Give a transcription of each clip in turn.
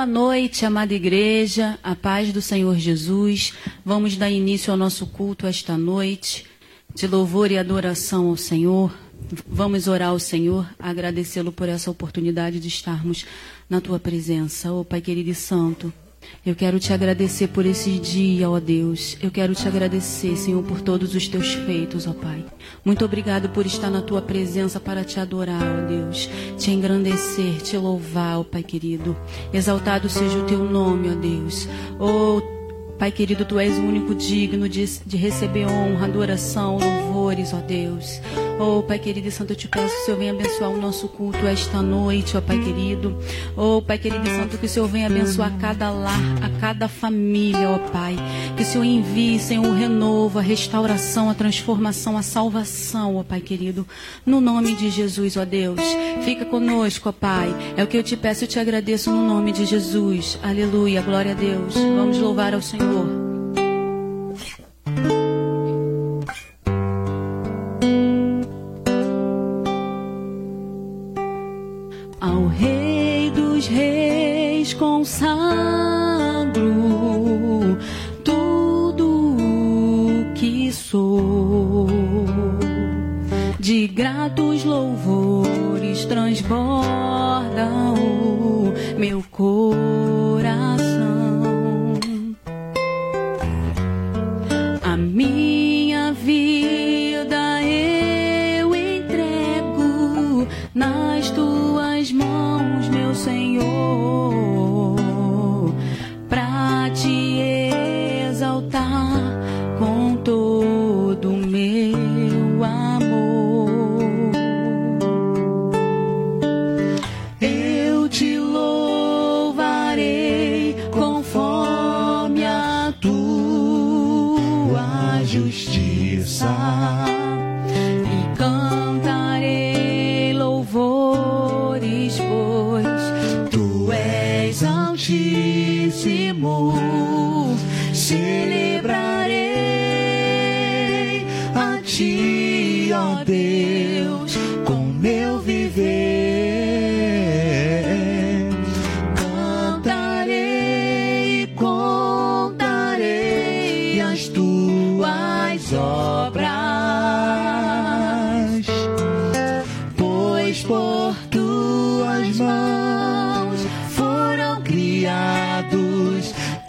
Boa noite, amada igreja, a paz do Senhor Jesus. Vamos dar início ao nosso culto esta noite, de louvor e adoração ao Senhor. Vamos orar ao Senhor, agradecê-lo por essa oportunidade de estarmos na tua presença. Ó oh, Pai querido e santo, eu quero te agradecer por esse dia, ó Deus. Eu quero te agradecer, Senhor, por todos os teus feitos, ó Pai. Muito obrigado por estar na tua presença para te adorar, ó Deus. Te engrandecer, te louvar, ó Pai querido. Exaltado seja o teu nome, ó Deus. Oh, Pai querido, tu és o único digno de, de receber honra, adoração, louvores, ó Deus. Oh, Pai querido e santo, eu te peço que o Senhor venha abençoar o nosso culto esta noite, ó Pai querido. Oh, Pai querido e santo, que o Senhor venha abençoar cada lar, a cada família, ó Pai. Que o Senhor envie, Senhor, o renovo, a restauração, a transformação, a salvação, ó Pai querido. No nome de Jesus, ó Deus. Fica conosco, ó Pai. É o que eu te peço e te agradeço no nome de Jesus. Aleluia, glória a Deus. Vamos louvar ao Senhor. Oh.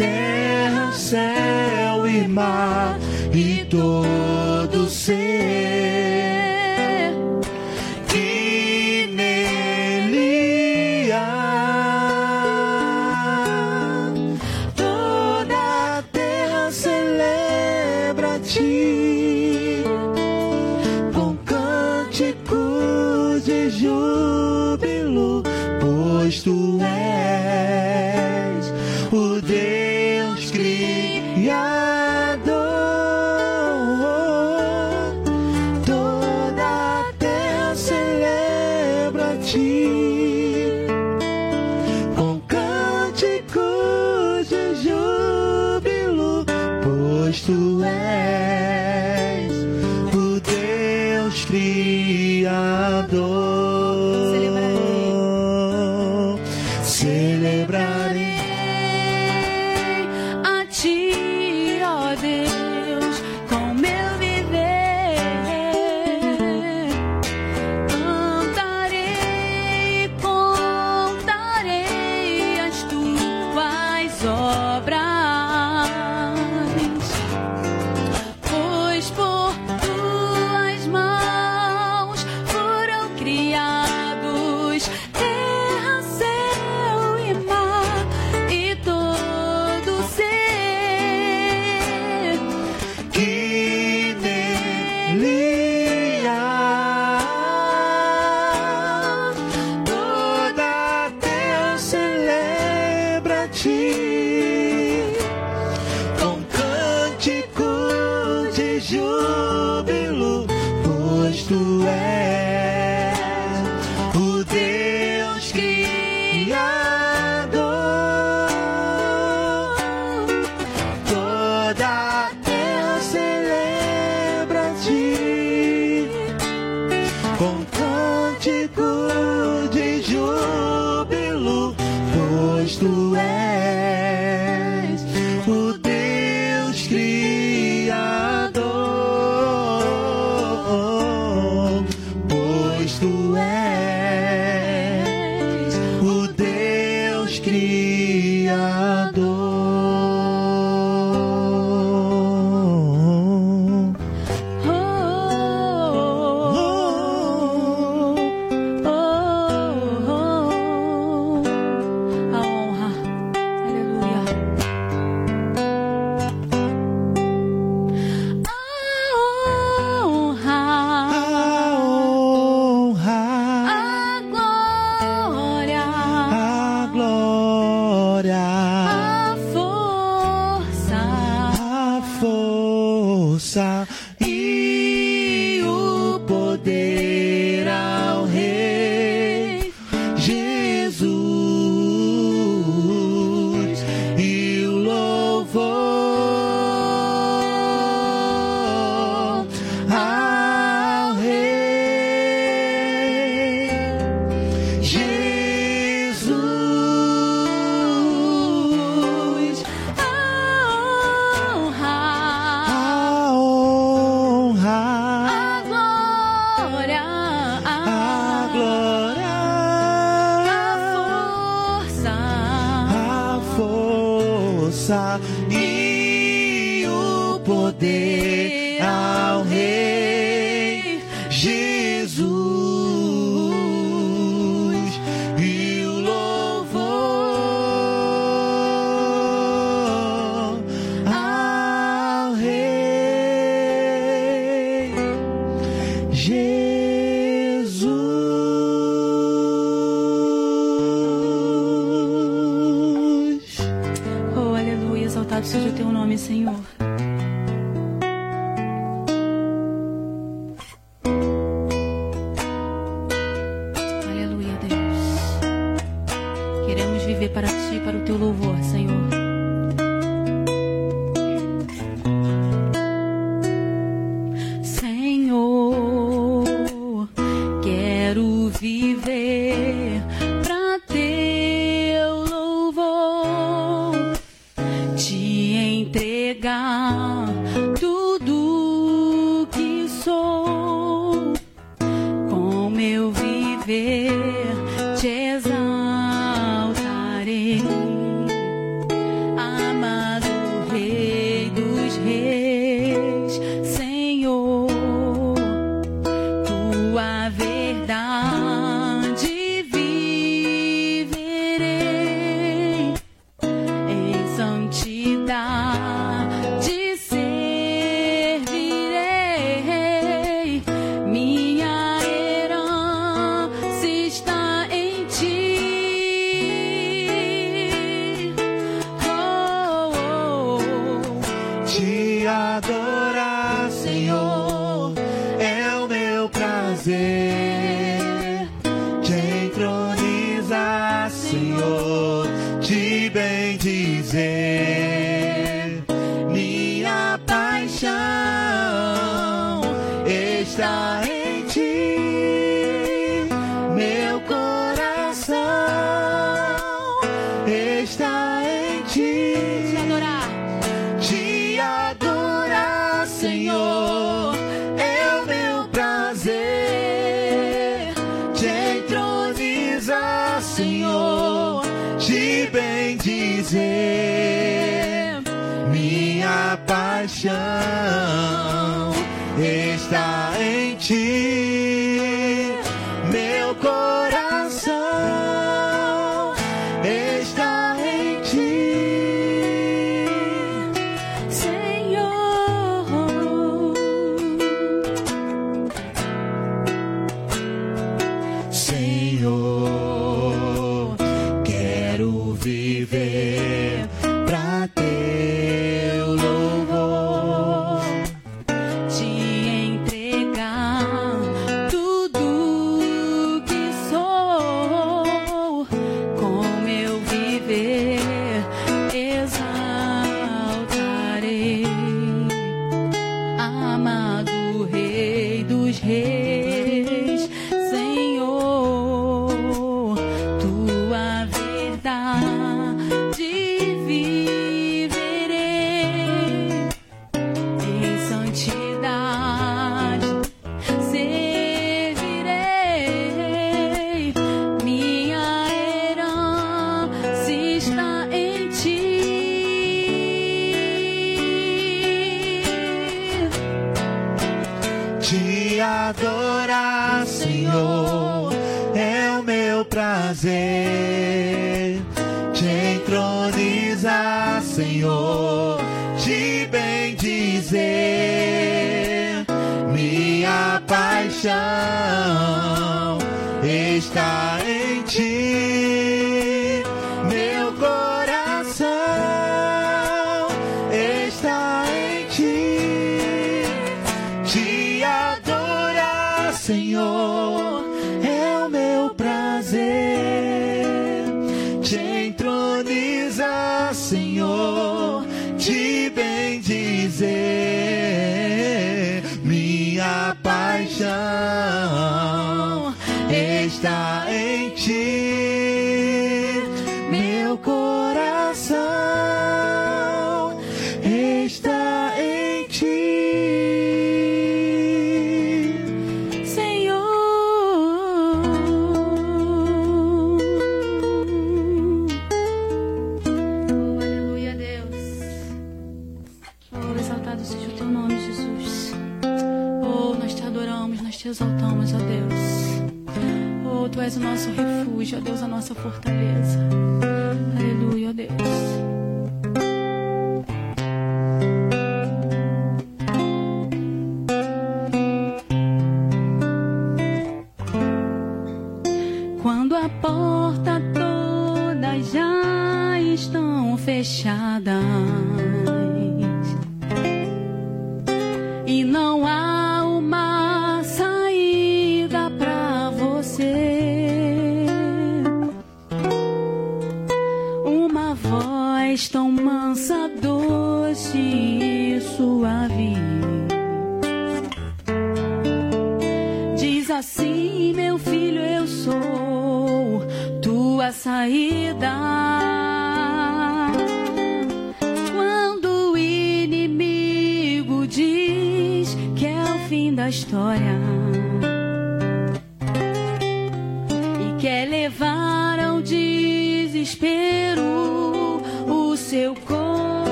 terra, céu e mar e todo ser.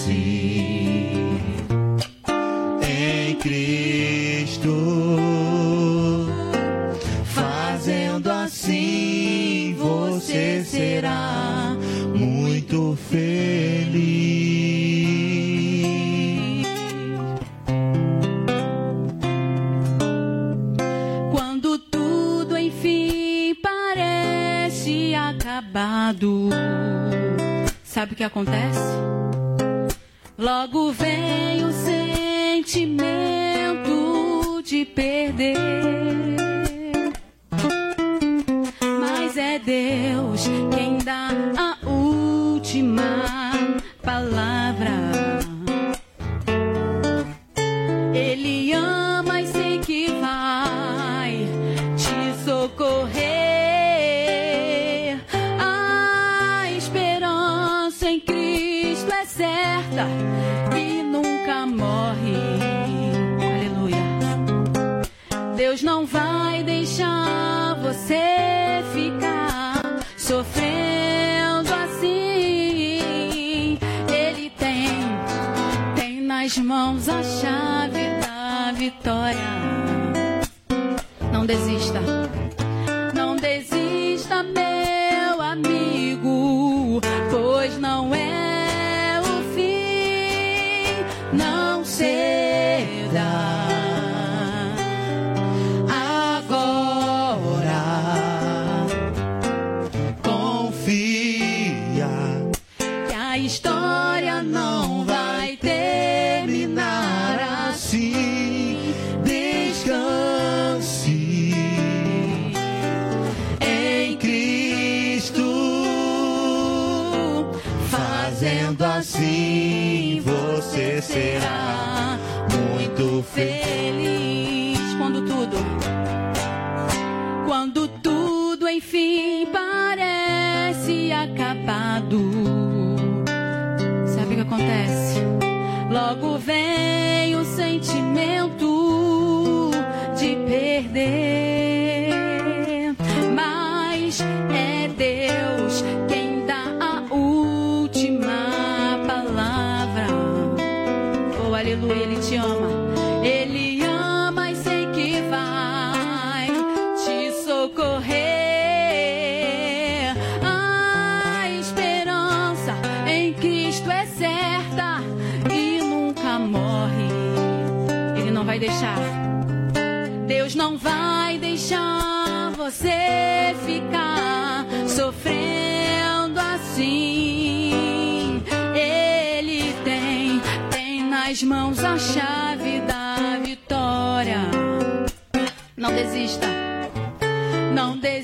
see. vai deixar. Deus não vai deixar você ficar sofrendo assim. Ele tem, tem nas mãos a chave da vitória. Não desista, não desista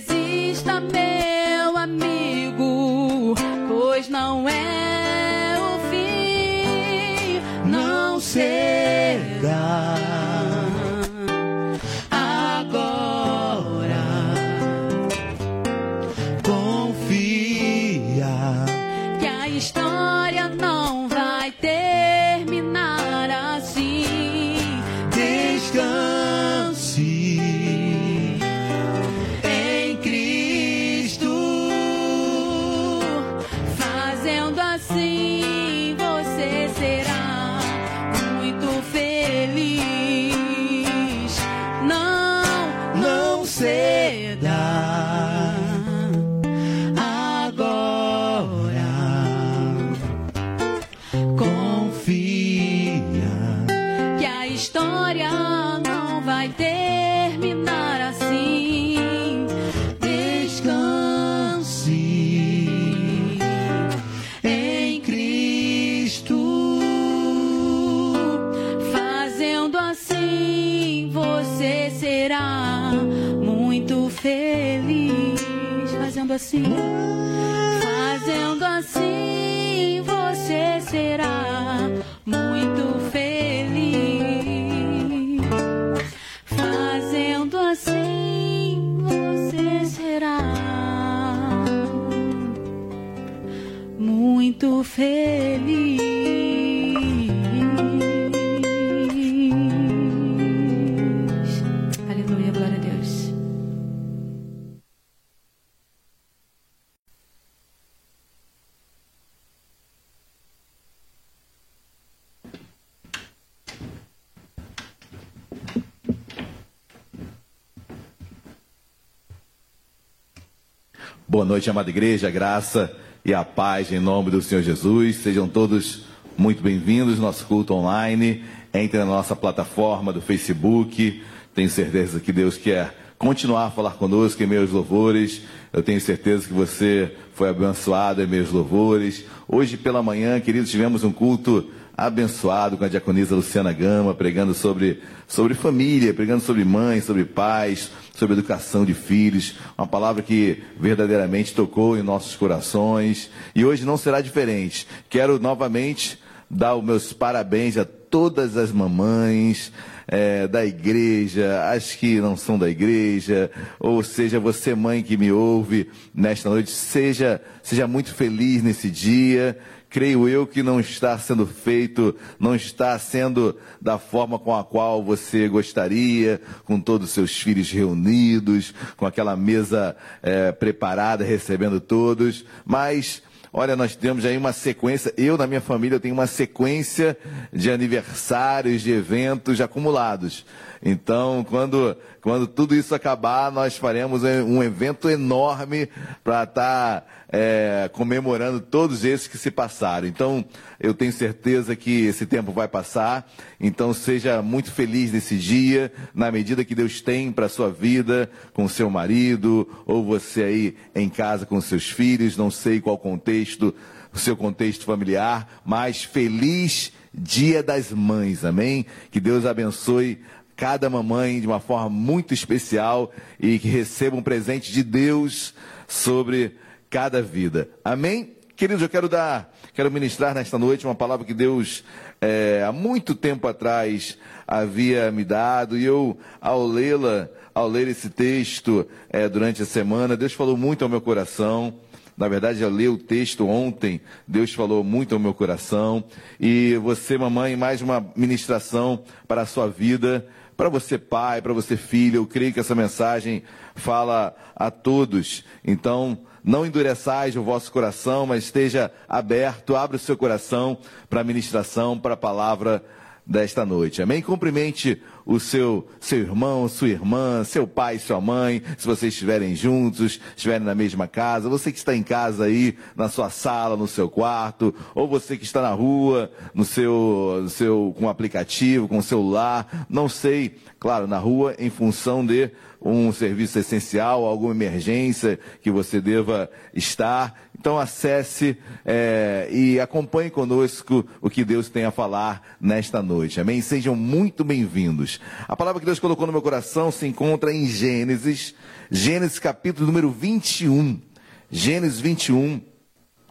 noite, amada igreja, graça e a paz em nome do Senhor Jesus. Sejam todos muito bem-vindos nosso culto online. Entre na nossa plataforma do Facebook. Tenho certeza que Deus quer continuar a falar conosco em meus louvores. Eu tenho certeza que você foi abençoado em meus louvores. Hoje pela manhã, queridos, tivemos um culto abençoado com a diaconisa Luciana Gama, pregando sobre, sobre família, pregando sobre mães, sobre pais, sobre educação de filhos. Uma palavra que verdadeiramente tocou em nossos corações. E hoje não será diferente. Quero novamente dar os meus parabéns a todas as mamães é, da igreja, as que não são da igreja, ou seja, você mãe que me ouve nesta noite, seja, seja muito feliz nesse dia. Creio eu que não está sendo feito, não está sendo da forma com a qual você gostaria, com todos os seus filhos reunidos, com aquela mesa é, preparada, recebendo todos, mas Olha, nós temos aí uma sequência, eu na minha família eu tenho uma sequência de aniversários, de eventos acumulados. Então, quando, quando tudo isso acabar, nós faremos um evento enorme para estar é, comemorando todos esses que se passaram. Então, eu tenho certeza que esse tempo vai passar. Então, seja muito feliz nesse dia, na medida que Deus tem para a sua vida, com seu marido, ou você aí em casa com seus filhos, não sei qual contexto, o seu contexto familiar, mas feliz Dia das Mães, amém? Que Deus abençoe cada mamãe de uma forma muito especial e que receba um presente de Deus sobre cada vida. Amém? Queridos, eu quero dar, quero ministrar nesta noite uma palavra que Deus é, há muito tempo atrás havia me dado e eu, ao lê-la, ao ler esse texto é, durante a semana, Deus falou muito ao meu coração. Na verdade, eu li o texto ontem, Deus falou muito ao meu coração. E você, mamãe, mais uma ministração para a sua vida, para você, pai, para você, filho. Eu creio que essa mensagem fala a todos. Então, não endureçais o vosso coração, mas esteja aberto, abra o seu coração para a ministração, para a palavra desta noite. Amém? Cumprimente o seu, seu irmão, sua irmã, seu pai, sua mãe, se vocês estiverem juntos, estiverem na mesma casa, você que está em casa aí, na sua sala, no seu quarto, ou você que está na rua, no seu, no seu, com aplicativo, com celular, não sei, claro, na rua, em função de um serviço essencial, alguma emergência que você deva estar. Então acesse é, e acompanhe conosco o que Deus tem a falar nesta noite. Amém? Sejam muito bem-vindos. A palavra que Deus colocou no meu coração se encontra em Gênesis, Gênesis capítulo número 21. Gênesis 21,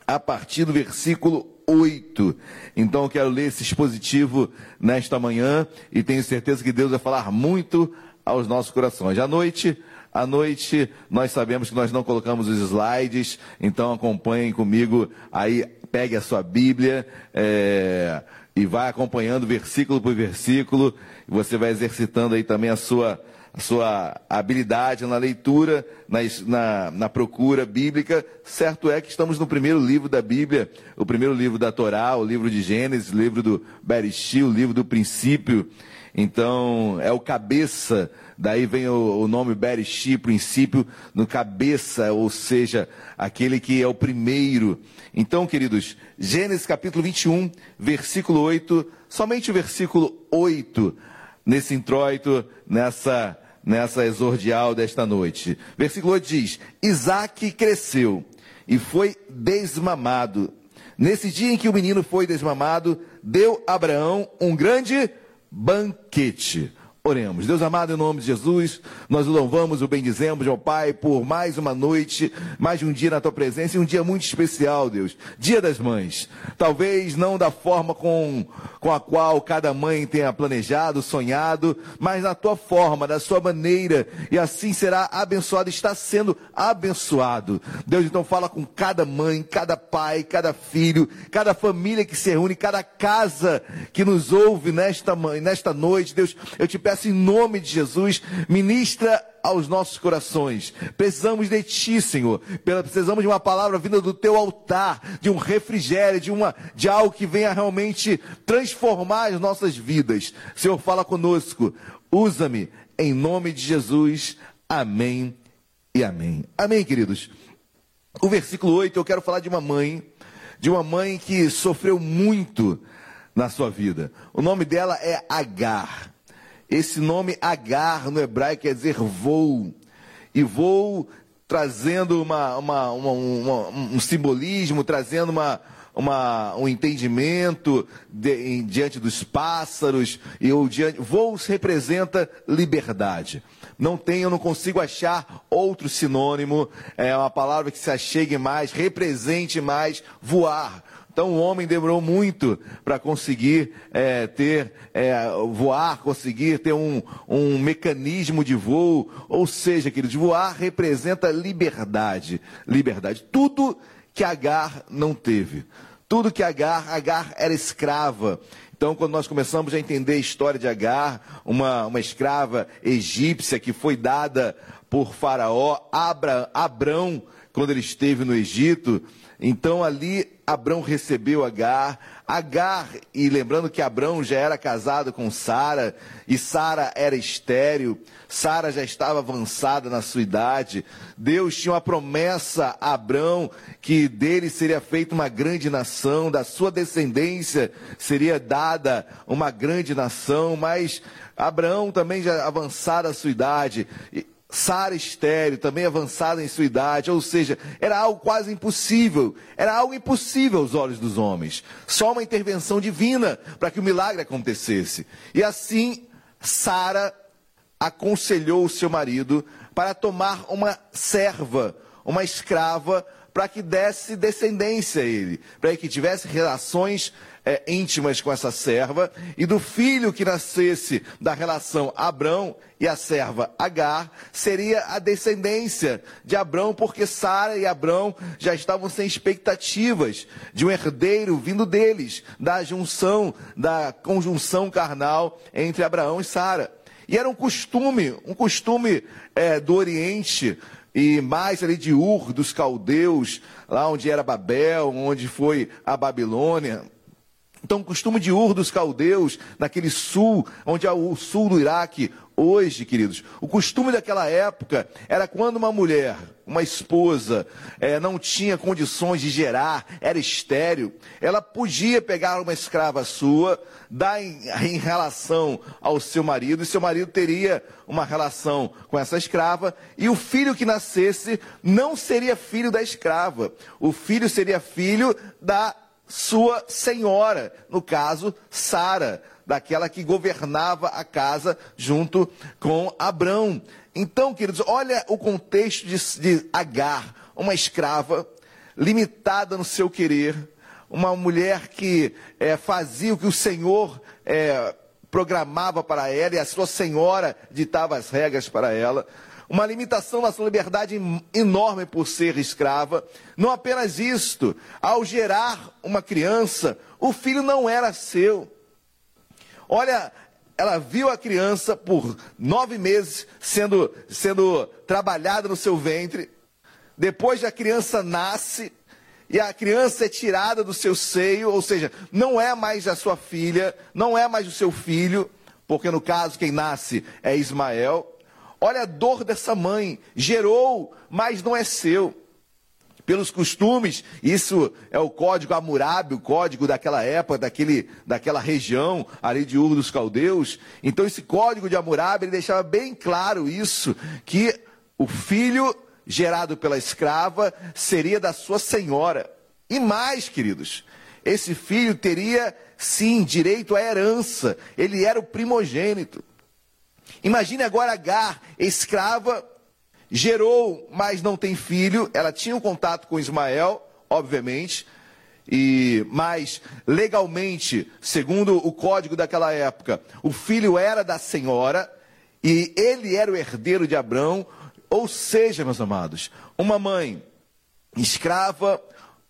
a partir do versículo 8. Então eu quero ler esse expositivo nesta manhã e tenho certeza que Deus vai falar muito aos nossos corações. À noite, à noite, nós sabemos que nós não colocamos os slides, então acompanhem comigo aí, pegue a sua Bíblia é, e vai acompanhando versículo por versículo, você vai exercitando aí também a sua sua habilidade na leitura, na, na, na, procura bíblica. Certo é que estamos no primeiro livro da Bíblia, o primeiro livro da Torá, o livro de Gênesis, o livro do Bereshit, o livro do princípio. Então, é o cabeça, daí vem o, o nome Bereshit, princípio, no cabeça, ou seja, aquele que é o primeiro. Então, queridos, Gênesis capítulo 21, versículo 8, somente o versículo 8, nesse introito, nessa nessa exordial desta noite. Versículo 8 diz: Isaac cresceu e foi desmamado. Nesse dia em que o menino foi desmamado, deu Abraão um grande banquete. Oremos. Deus amado, em nome de Jesus, nós o louvamos, o bendizemos, meu Pai, por mais uma noite, mais um dia na tua presença e um dia muito especial, Deus. Dia das Mães. Talvez não da forma com, com a qual cada mãe tenha planejado, sonhado, mas na tua forma, da sua maneira, e assim será abençoado, está sendo abençoado. Deus então fala com cada mãe, cada pai, cada filho, cada família que se reúne, cada casa que nos ouve nesta, nesta noite. Deus, eu te peço em nome de Jesus, ministra aos nossos corações. Precisamos de Ti, Senhor. Precisamos de uma palavra vinda do Teu altar, de um refrigério, de, uma, de algo que venha realmente transformar as nossas vidas. Senhor, fala conosco. Usa-me em nome de Jesus. Amém e amém. Amém, queridos. O versículo 8, eu quero falar de uma mãe, de uma mãe que sofreu muito na sua vida. O nome dela é Agar. Esse nome Agar no hebraico quer dizer voo. E voo trazendo uma, uma, uma, um simbolismo, trazendo uma, uma, um entendimento de, em, diante dos pássaros. E o diante, voo representa liberdade. Não eu não consigo achar outro sinônimo, é uma palavra que se achegue mais, represente mais voar. Então o homem demorou muito para conseguir é, ter, é, voar, conseguir ter um, um mecanismo de voo. Ou seja, queridos, voar representa liberdade. Liberdade. Tudo que Agar não teve. Tudo que Agar, Agar era escrava. Então, quando nós começamos a entender a história de Agar, uma, uma escrava egípcia que foi dada por Faraó, Abra, Abrão, quando ele esteve no Egito, então ali Abrão recebeu Agar. Agar, e lembrando que Abrão já era casado com Sara, e Sara era estéril, Sara já estava avançada na sua idade. Deus tinha uma promessa a Abrão que dele seria feita uma grande nação, da sua descendência seria dada uma grande nação, mas Abraão também já avançada a sua idade. Sara estéreo, também avançada em sua idade, ou seja, era algo quase impossível, era algo impossível aos olhos dos homens. Só uma intervenção divina para que o milagre acontecesse. E assim, Sara aconselhou o seu marido para tomar uma serva, uma escrava, para que desse descendência a ele, para que tivesse relações é, íntimas com essa serva, e do filho que nascesse da relação Abrão e a serva Agar, seria a descendência de Abrão, porque Sara e Abrão já estavam sem expectativas de um herdeiro vindo deles, da junção, da conjunção carnal entre Abraão e Sara. E era um costume, um costume é, do Oriente, e mais ali de Ur, dos caldeus, lá onde era Babel, onde foi a Babilônia, então, o costume de Ur dos caldeus, naquele sul, onde é o sul do Iraque, hoje, queridos, o costume daquela época era quando uma mulher, uma esposa, é, não tinha condições de gerar, era estéril, ela podia pegar uma escrava sua, dar em, em relação ao seu marido, e seu marido teria uma relação com essa escrava, e o filho que nascesse não seria filho da escrava, o filho seria filho da sua senhora, no caso, Sara, daquela que governava a casa junto com Abrão. Então, queridos, olha o contexto de, de Agar, uma escrava, limitada no seu querer, uma mulher que é, fazia o que o Senhor é, programava para ela e a sua senhora ditava as regras para ela. Uma limitação na sua liberdade enorme por ser escrava. Não apenas isto, ao gerar uma criança, o filho não era seu. Olha, ela viu a criança por nove meses sendo, sendo trabalhada no seu ventre. Depois a criança nasce e a criança é tirada do seu seio, ou seja, não é mais a sua filha, não é mais o seu filho, porque no caso quem nasce é Ismael. Olha a dor dessa mãe, gerou, mas não é seu. Pelos costumes, isso é o código Hammurabi, o código daquela época, daquele, daquela região ali de Ur dos Caldeus. Então esse código de Hammurabi, deixava bem claro isso, que o filho gerado pela escrava seria da sua senhora. E mais, queridos, esse filho teria sim direito à herança, ele era o primogênito. Imagine agora Agar, escrava, gerou, mas não tem filho, ela tinha um contato com Ismael, obviamente, e mas legalmente, segundo o código daquela época, o filho era da senhora e ele era o herdeiro de Abraão, ou seja, meus amados, uma mãe escrava,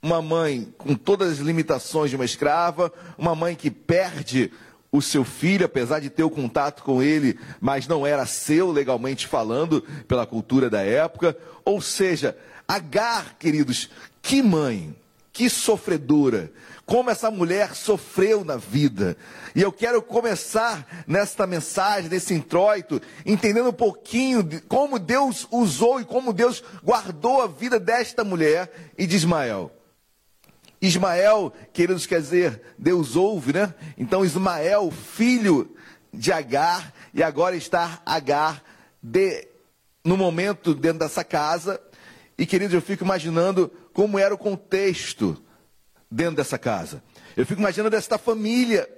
uma mãe com todas as limitações de uma escrava, uma mãe que perde o seu filho, apesar de ter o contato com ele, mas não era seu legalmente falando, pela cultura da época. Ou seja, Agar, queridos, que mãe, que sofredora, como essa mulher sofreu na vida. E eu quero começar nesta mensagem, nesse introito, entendendo um pouquinho de como Deus usou e como Deus guardou a vida desta mulher e de Ismael. Ismael, queridos, quer dizer, Deus ouve, né? Então Ismael, filho de Agar, e agora está Agar de, no momento dentro dessa casa. E queridos, eu fico imaginando como era o contexto dentro dessa casa. Eu fico imaginando esta família.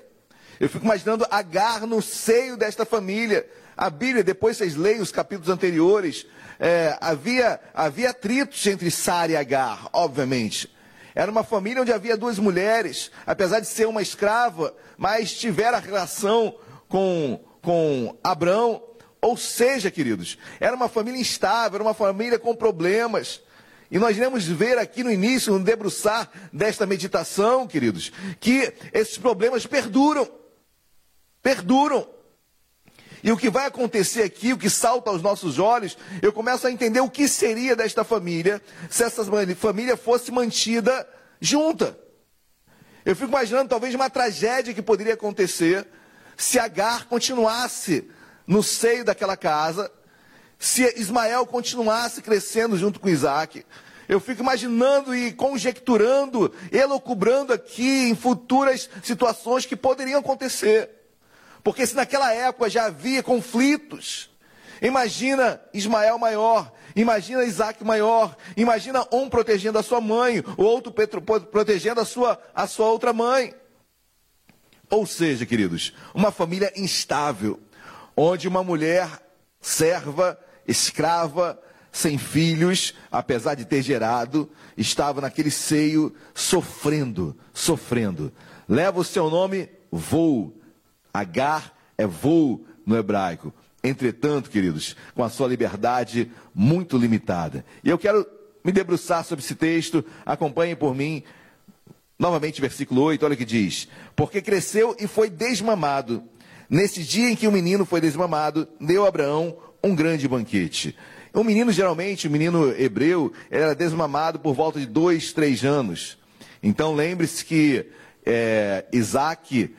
Eu fico imaginando Agar no seio desta família. A Bíblia, depois vocês leem os capítulos anteriores, é, havia, havia atritos entre Sara e Agar, obviamente. Era uma família onde havia duas mulheres, apesar de ser uma escrava, mas tiveram a relação com, com Abraão. Ou seja, queridos, era uma família instável, era uma família com problemas. E nós iremos ver aqui no início, no debruçar desta meditação, queridos, que esses problemas perduram. Perduram. E o que vai acontecer aqui, o que salta aos nossos olhos, eu começo a entender o que seria desta família se essa família fosse mantida junta. Eu fico imaginando talvez uma tragédia que poderia acontecer se Agar continuasse no seio daquela casa se Ismael continuasse crescendo junto com Isaac. Eu fico imaginando e conjecturando, elocubrando aqui em futuras situações que poderiam acontecer. Porque se naquela época já havia conflitos, imagina Ismael maior, imagina Isaac maior, imagina um protegendo a sua mãe, o outro protegendo a sua, a sua outra mãe. Ou seja, queridos, uma família instável, onde uma mulher serva escrava, sem filhos, apesar de ter gerado, estava naquele seio sofrendo, sofrendo. Leva o seu nome voo. Agar é voo no hebraico. Entretanto, queridos, com a sua liberdade muito limitada. E eu quero me debruçar sobre esse texto, acompanhem por mim. Novamente, versículo 8, olha o que diz: Porque cresceu e foi desmamado. Nesse dia em que o menino foi desmamado, deu Abraão um grande banquete. Um menino, geralmente, o menino hebreu, era desmamado por volta de dois, três anos. Então lembre-se que é, Isaac,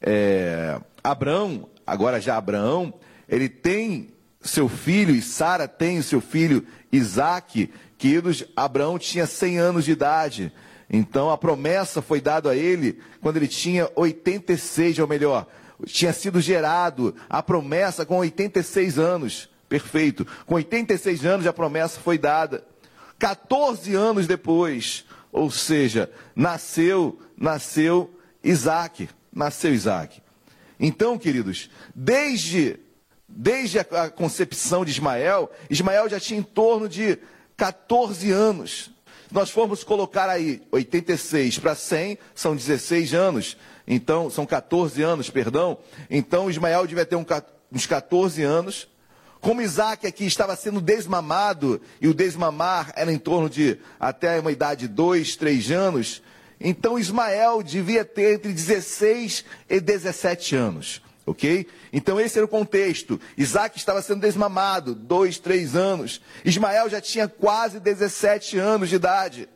é, Abraão, agora já Abraão, ele tem seu filho, e Sara tem seu filho Isaac, queridos, Abraão tinha 100 anos de idade. Então a promessa foi dada a ele quando ele tinha 86, ou melhor, tinha sido gerado a promessa com 86 anos. Perfeito. Com 86 anos a promessa foi dada. 14 anos depois, ou seja, nasceu, nasceu Isaac. Nasceu Isaac. Então, queridos, desde, desde a, concepção de Ismael, Ismael já tinha em torno de 14 anos. nós formos colocar aí 86 para 100, são 16 anos. Então, são 14 anos, perdão. Então, Ismael devia ter uns 14 anos. Como Isaac aqui estava sendo desmamado, e o desmamar era em torno de até uma idade de 2, 3 anos, então Ismael devia ter entre 16 e 17 anos. Ok? Então esse era o contexto. Isaac estava sendo desmamado, dois, três anos. Ismael já tinha quase 17 anos de idade.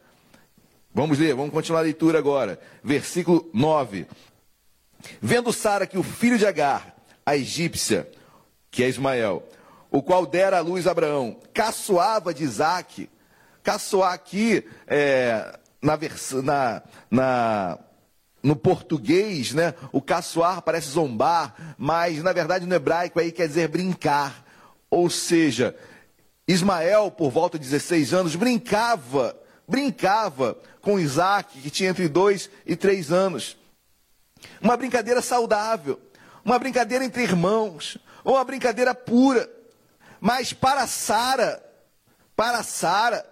Vamos ler, vamos continuar a leitura agora. Versículo 9. Vendo Sara que o filho de Agar, a egípcia, que é Ismael, o qual dera a luz a Abraão, caçoava de Isaac. Caçoar aqui, é, na, na, na, no português, né, o caçoar parece zombar, mas na verdade no hebraico aí quer dizer brincar. Ou seja, Ismael, por volta de 16 anos, brincava, brincava com Isaac, que tinha entre 2 e 3 anos. Uma brincadeira saudável, uma brincadeira entre irmãos, uma brincadeira pura. Mas para Sara, para Sara,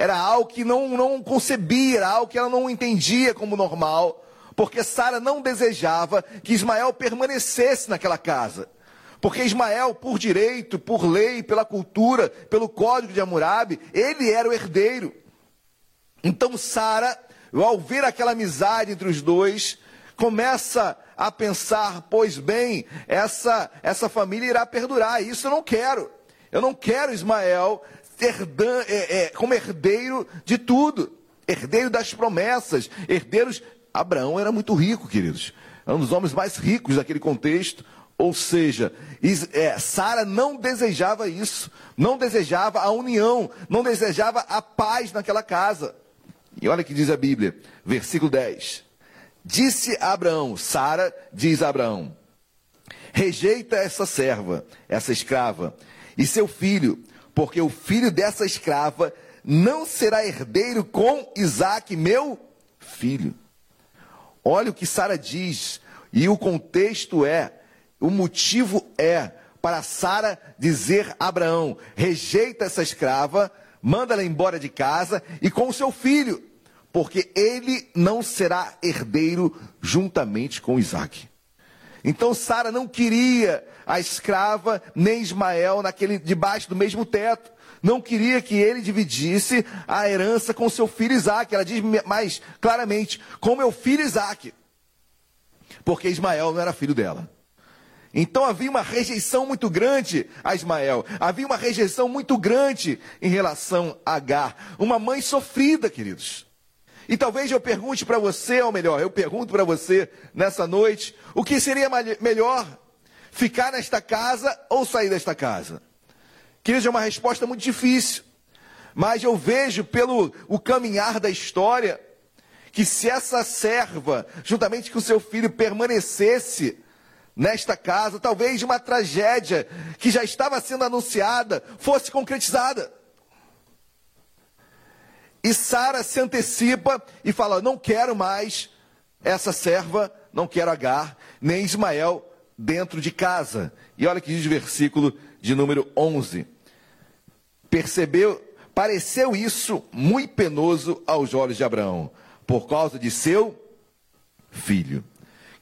era algo que não, não concebia, era algo que ela não entendia como normal, porque Sara não desejava que Ismael permanecesse naquela casa. Porque Ismael, por direito, por lei, pela cultura, pelo código de Hammurabi, ele era o herdeiro. Então Sara, ao ver aquela amizade entre os dois, começa a pensar: pois bem, essa, essa família irá perdurar, isso eu não quero. Eu não quero Ismael herdan, é, é, como herdeiro de tudo, herdeiro das promessas, herdeiros. Abraão era muito rico, queridos, era um dos homens mais ricos daquele contexto. Ou seja, é, Sara não desejava isso, não desejava a união, não desejava a paz naquela casa. E olha o que diz a Bíblia, versículo 10. Disse Abraão, Sara diz a Abraão: rejeita essa serva, essa escrava, e seu filho, porque o filho dessa escrava não será herdeiro com Isaac, meu filho. Olha o que Sara diz, e o contexto é, o motivo é para Sara dizer a Abraão: rejeita essa escrava, manda-la embora de casa e com seu filho, porque ele não será herdeiro juntamente com Isaac. Então Sara não queria a escrava nem Ismael naquele debaixo do mesmo teto. Não queria que ele dividisse a herança com seu filho Isaac. Ela diz mais claramente, com meu filho Isaac. Porque Ismael não era filho dela. Então havia uma rejeição muito grande a Ismael. Havia uma rejeição muito grande em relação a Agar. Uma mãe sofrida, queridos. E talvez eu pergunte para você, ou melhor, eu pergunto para você nessa noite, o que seria melhor? Ficar nesta casa ou sair desta casa? Queridos, é uma resposta muito difícil. Mas eu vejo pelo o caminhar da história que se essa serva, juntamente com seu filho, permanecesse nesta casa, talvez uma tragédia que já estava sendo anunciada fosse concretizada. E Sara se antecipa e fala: Não quero mais essa serva, não quero Agar, nem Ismael dentro de casa. E olha que diz o versículo de número 11. Percebeu, pareceu isso muito penoso aos olhos de Abraão, por causa de seu filho.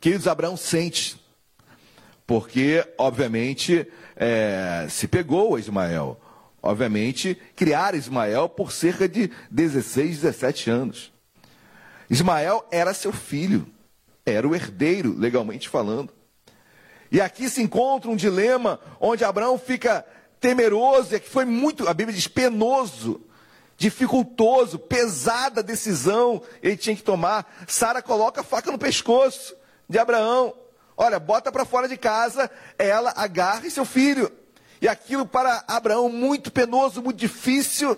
Queridos, Abraão sente, porque, obviamente, é, se pegou a Ismael obviamente, criar Ismael por cerca de 16, 17 anos. Ismael era seu filho, era o herdeiro, legalmente falando. E aqui se encontra um dilema onde Abraão fica temeroso, e que foi muito, a Bíblia diz, penoso, dificultoso, pesada decisão ele tinha que tomar. Sara coloca a faca no pescoço de Abraão. Olha, bota para fora de casa ela, Agar e seu filho. E aquilo para Abraão muito penoso, muito difícil.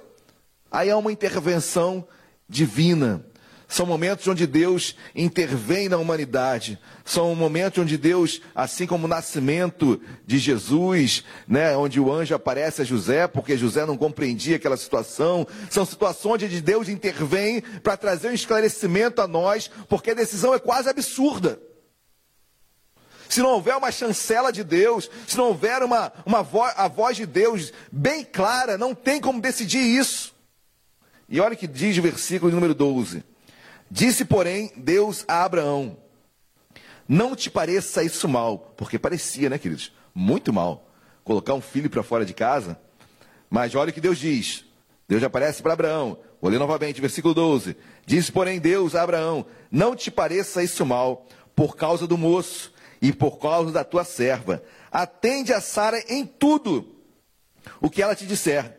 Aí há uma intervenção divina. São momentos onde Deus intervém na humanidade. São momentos onde Deus, assim como o nascimento de Jesus, né, onde o anjo aparece a José, porque José não compreendia aquela situação. São situações onde Deus intervém para trazer um esclarecimento a nós, porque a decisão é quase absurda se não houver uma chancela de Deus, se não houver uma, uma vo a voz de Deus bem clara, não tem como decidir isso. E olha que diz o versículo número 12. Disse, porém, Deus a Abraão: Não te pareça isso mal, porque parecia, né, queridos? Muito mal. Colocar um filho para fora de casa. Mas olha o que Deus diz. Deus aparece para Abraão. Vou ler novamente, versículo 12. Disse, porém, Deus a Abraão: Não te pareça isso mal, por causa do moço e por causa da tua serva. Atende a Sara em tudo o que ela te disser.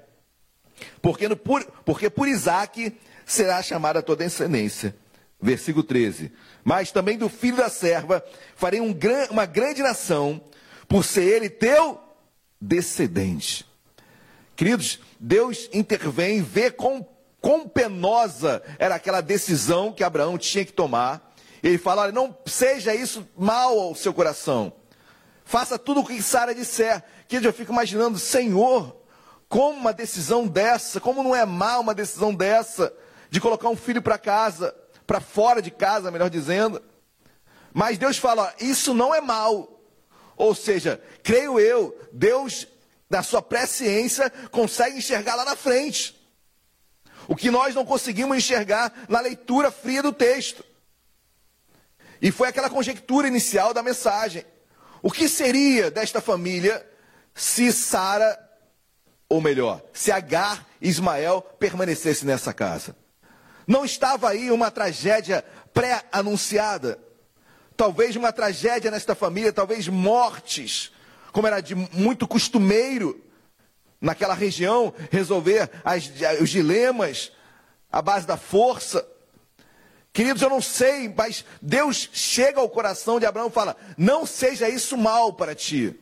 Porque, no, por, porque por Isaac será chamada a tua descendência. Versículo 13. Mas também do filho da serva farei um gran, uma grande nação, por ser ele teu descendente. Queridos, Deus intervém, vê quão, quão penosa era aquela decisão que Abraão tinha que tomar. Ele fala: olha, não seja isso mal ao seu coração. Faça tudo o que Sara disser. Queridos, eu fico imaginando, Senhor, como uma decisão dessa, como não é mal uma decisão dessa, de colocar um filho para casa, para fora de casa, melhor dizendo. Mas Deus fala: isso não é mal. Ou seja, creio eu, Deus, na sua presciência, consegue enxergar lá na frente. O que nós não conseguimos enxergar na leitura fria do texto. E foi aquela conjectura inicial da mensagem. O que seria desta família se Sara, ou melhor, se Agar e Ismael permanecessem nessa casa? Não estava aí uma tragédia pré-anunciada? Talvez uma tragédia nesta família, talvez mortes, como era de muito costumeiro naquela região, resolver as, os dilemas à base da força. Queridos, eu não sei, mas Deus chega ao coração de Abraão e fala: não seja isso mal para ti.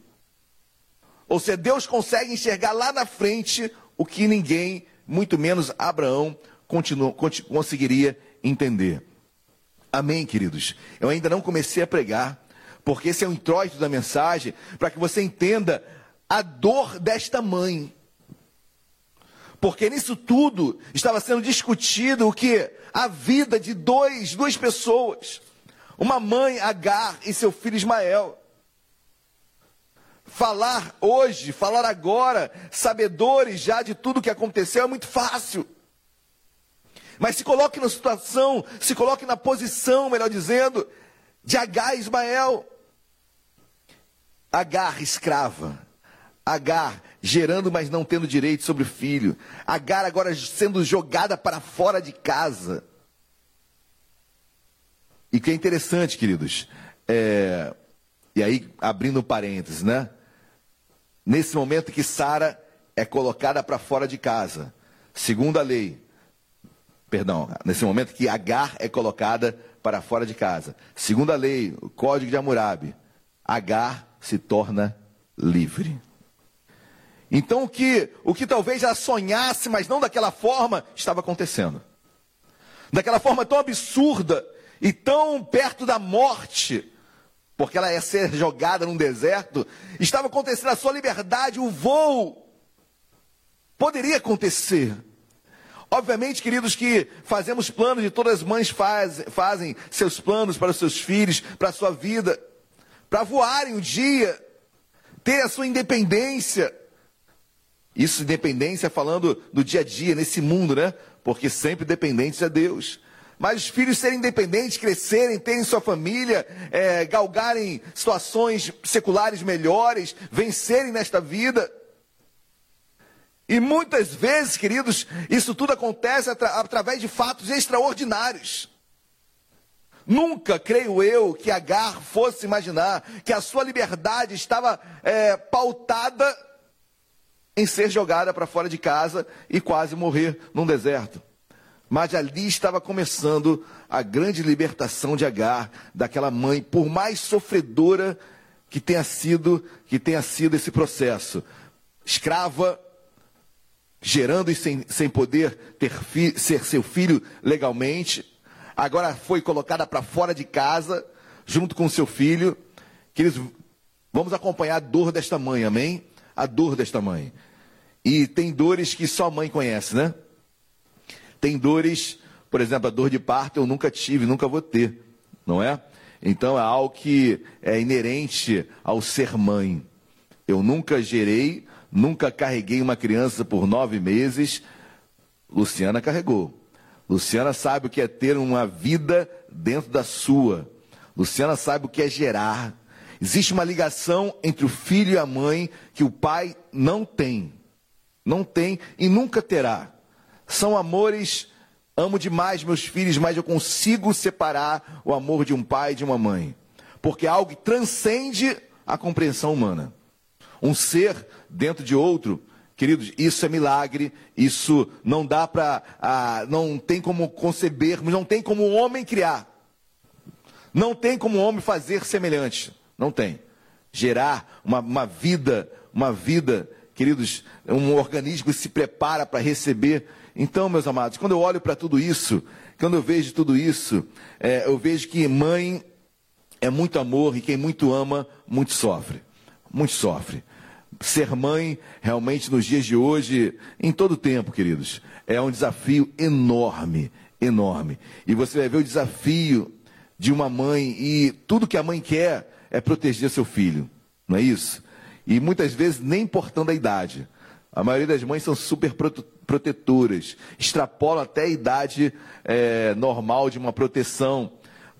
Ou seja, Deus consegue enxergar lá na frente o que ninguém, muito menos Abraão, conseguiria entender. Amém, queridos? Eu ainda não comecei a pregar, porque esse é o introito da mensagem, para que você entenda a dor desta mãe. Porque nisso tudo estava sendo discutido o que? A vida de dois, duas pessoas. Uma mãe, Agar, e seu filho Ismael. Falar hoje, falar agora, sabedores já de tudo o que aconteceu, é muito fácil. Mas se coloque na situação, se coloque na posição, melhor dizendo, de Agar Ismael. Agar, escrava. Agar, gerando, mas não tendo direito sobre o filho. Agar agora sendo jogada para fora de casa. E que é interessante, queridos, é, e aí abrindo parênteses, né? Nesse momento que Sara é colocada para fora de casa, segundo a lei, perdão, nesse momento que Agar é colocada para fora de casa, segundo a lei, o código de Hammurabi, Agar se torna livre. Então o que, o que talvez ela sonhasse, mas não daquela forma, estava acontecendo. Daquela forma tão absurda e tão perto da morte, porque ela ia ser jogada num deserto, estava acontecendo a sua liberdade, o voo. Poderia acontecer. Obviamente, queridos, que fazemos planos e todas as mães faz, fazem seus planos para os seus filhos, para a sua vida, para voarem um dia, ter a sua independência. Isso, independência, falando do dia a dia, nesse mundo, né? Porque sempre dependentes a Deus. Mas os filhos serem independentes, crescerem, terem sua família, é, galgarem situações seculares melhores, vencerem nesta vida. E muitas vezes, queridos, isso tudo acontece atra através de fatos extraordinários. Nunca, creio eu, que Agar fosse imaginar que a sua liberdade estava é, pautada em ser jogada para fora de casa e quase morrer num deserto. Mas ali estava começando a grande libertação de Agar, daquela mãe, por mais sofredora que tenha sido, que tenha sido esse processo. Escrava, gerando e sem, sem poder ter fi, ser seu filho legalmente, agora foi colocada para fora de casa, junto com seu filho. Vamos acompanhar a dor desta mãe, amém? A dor desta mãe. E tem dores que só a mãe conhece, né? Tem dores, por exemplo, a dor de parto eu nunca tive, nunca vou ter, não é? Então é algo que é inerente ao ser mãe. Eu nunca gerei, nunca carreguei uma criança por nove meses, Luciana carregou. Luciana sabe o que é ter uma vida dentro da sua. Luciana sabe o que é gerar. Existe uma ligação entre o filho e a mãe que o pai não tem. Não tem e nunca terá. São amores. Amo demais meus filhos, mas eu consigo separar o amor de um pai e de uma mãe. Porque é algo que transcende a compreensão humana. Um ser dentro de outro Queridos, isso é milagre, isso não dá para, ah, não tem como concebermos, não tem como o homem criar. Não tem como o homem fazer semelhante. Não tem. Gerar uma, uma vida, uma vida, queridos, um organismo que se prepara para receber. Então, meus amados, quando eu olho para tudo isso, quando eu vejo tudo isso, é, eu vejo que mãe é muito amor e quem muito ama, muito sofre. Muito sofre ser mãe, realmente, nos dias de hoje, em todo tempo, queridos, é um desafio enorme, enorme. E você vai ver o desafio de uma mãe, e tudo que a mãe quer é proteger seu filho, não é isso? E muitas vezes nem importando a idade. A maioria das mães são super protetoras, extrapolam até a idade é, normal de uma proteção,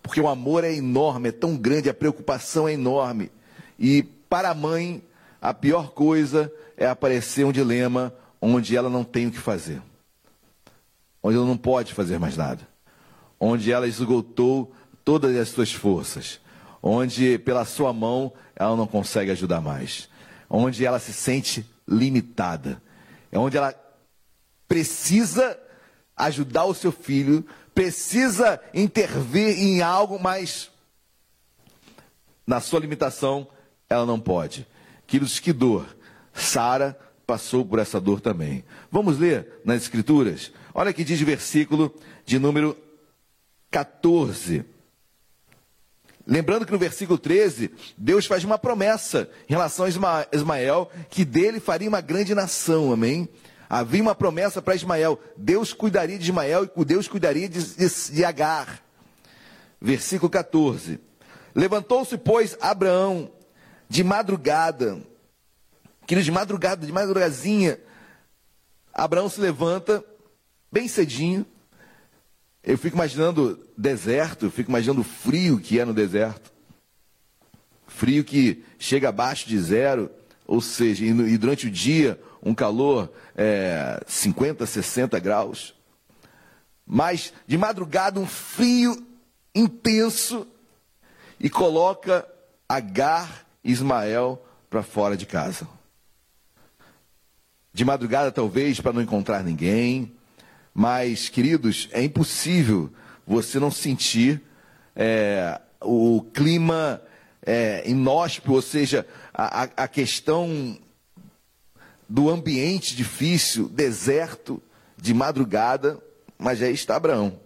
porque o amor é enorme, é tão grande, a preocupação é enorme. E para a mãe, a pior coisa é aparecer um dilema onde ela não tem o que fazer. Onde ela não pode fazer mais nada. Onde ela esgotou todas as suas forças. Onde, pela sua mão, ela não consegue ajudar mais. Onde ela se sente limitada. É onde ela precisa ajudar o seu filho, precisa intervir em algo, mas na sua limitação ela não pode. Queridos, que dor. Sara passou por essa dor também. Vamos ler nas Escrituras? Olha que diz o versículo de número 14. Lembrando que no versículo 13, Deus faz uma promessa em relação a Ismael, que dele faria uma grande nação, amém? Havia uma promessa para Ismael: Deus cuidaria de Ismael e Deus cuidaria de, de, de Agar. Versículo 14: Levantou-se, pois, Abraão de madrugada, querido, de madrugada, de madrugazinha, Abraão se levanta bem cedinho. Eu fico imaginando deserto, eu fico imaginando o frio que é no deserto. Frio que chega abaixo de zero, ou seja, e, durante o dia um calor é, 50, 60 graus. Mas de madrugada um frio intenso e coloca Agar Ismael para fora de casa. De madrugada, talvez, para não encontrar ninguém. Mas, queridos, é impossível você não sentir é, o clima é, inóspito, ou seja, a, a questão do ambiente difícil, deserto, de madrugada, mas aí está Abraão.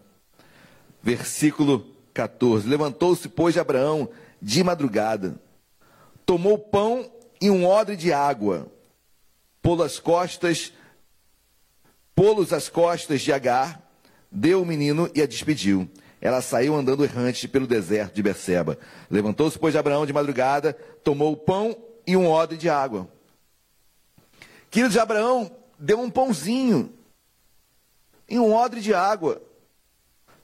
Versículo 14: Levantou-se, pois, Abraão de madrugada tomou pão e um odre de água, pô as costas, pô-los as costas de Agar, deu o menino e a despediu. Ela saiu andando errante pelo deserto de Beceba. Levantou-se, pois, Abraão de madrugada, tomou o pão e um odre de água. Querido de Abraão, deu um pãozinho e um odre de água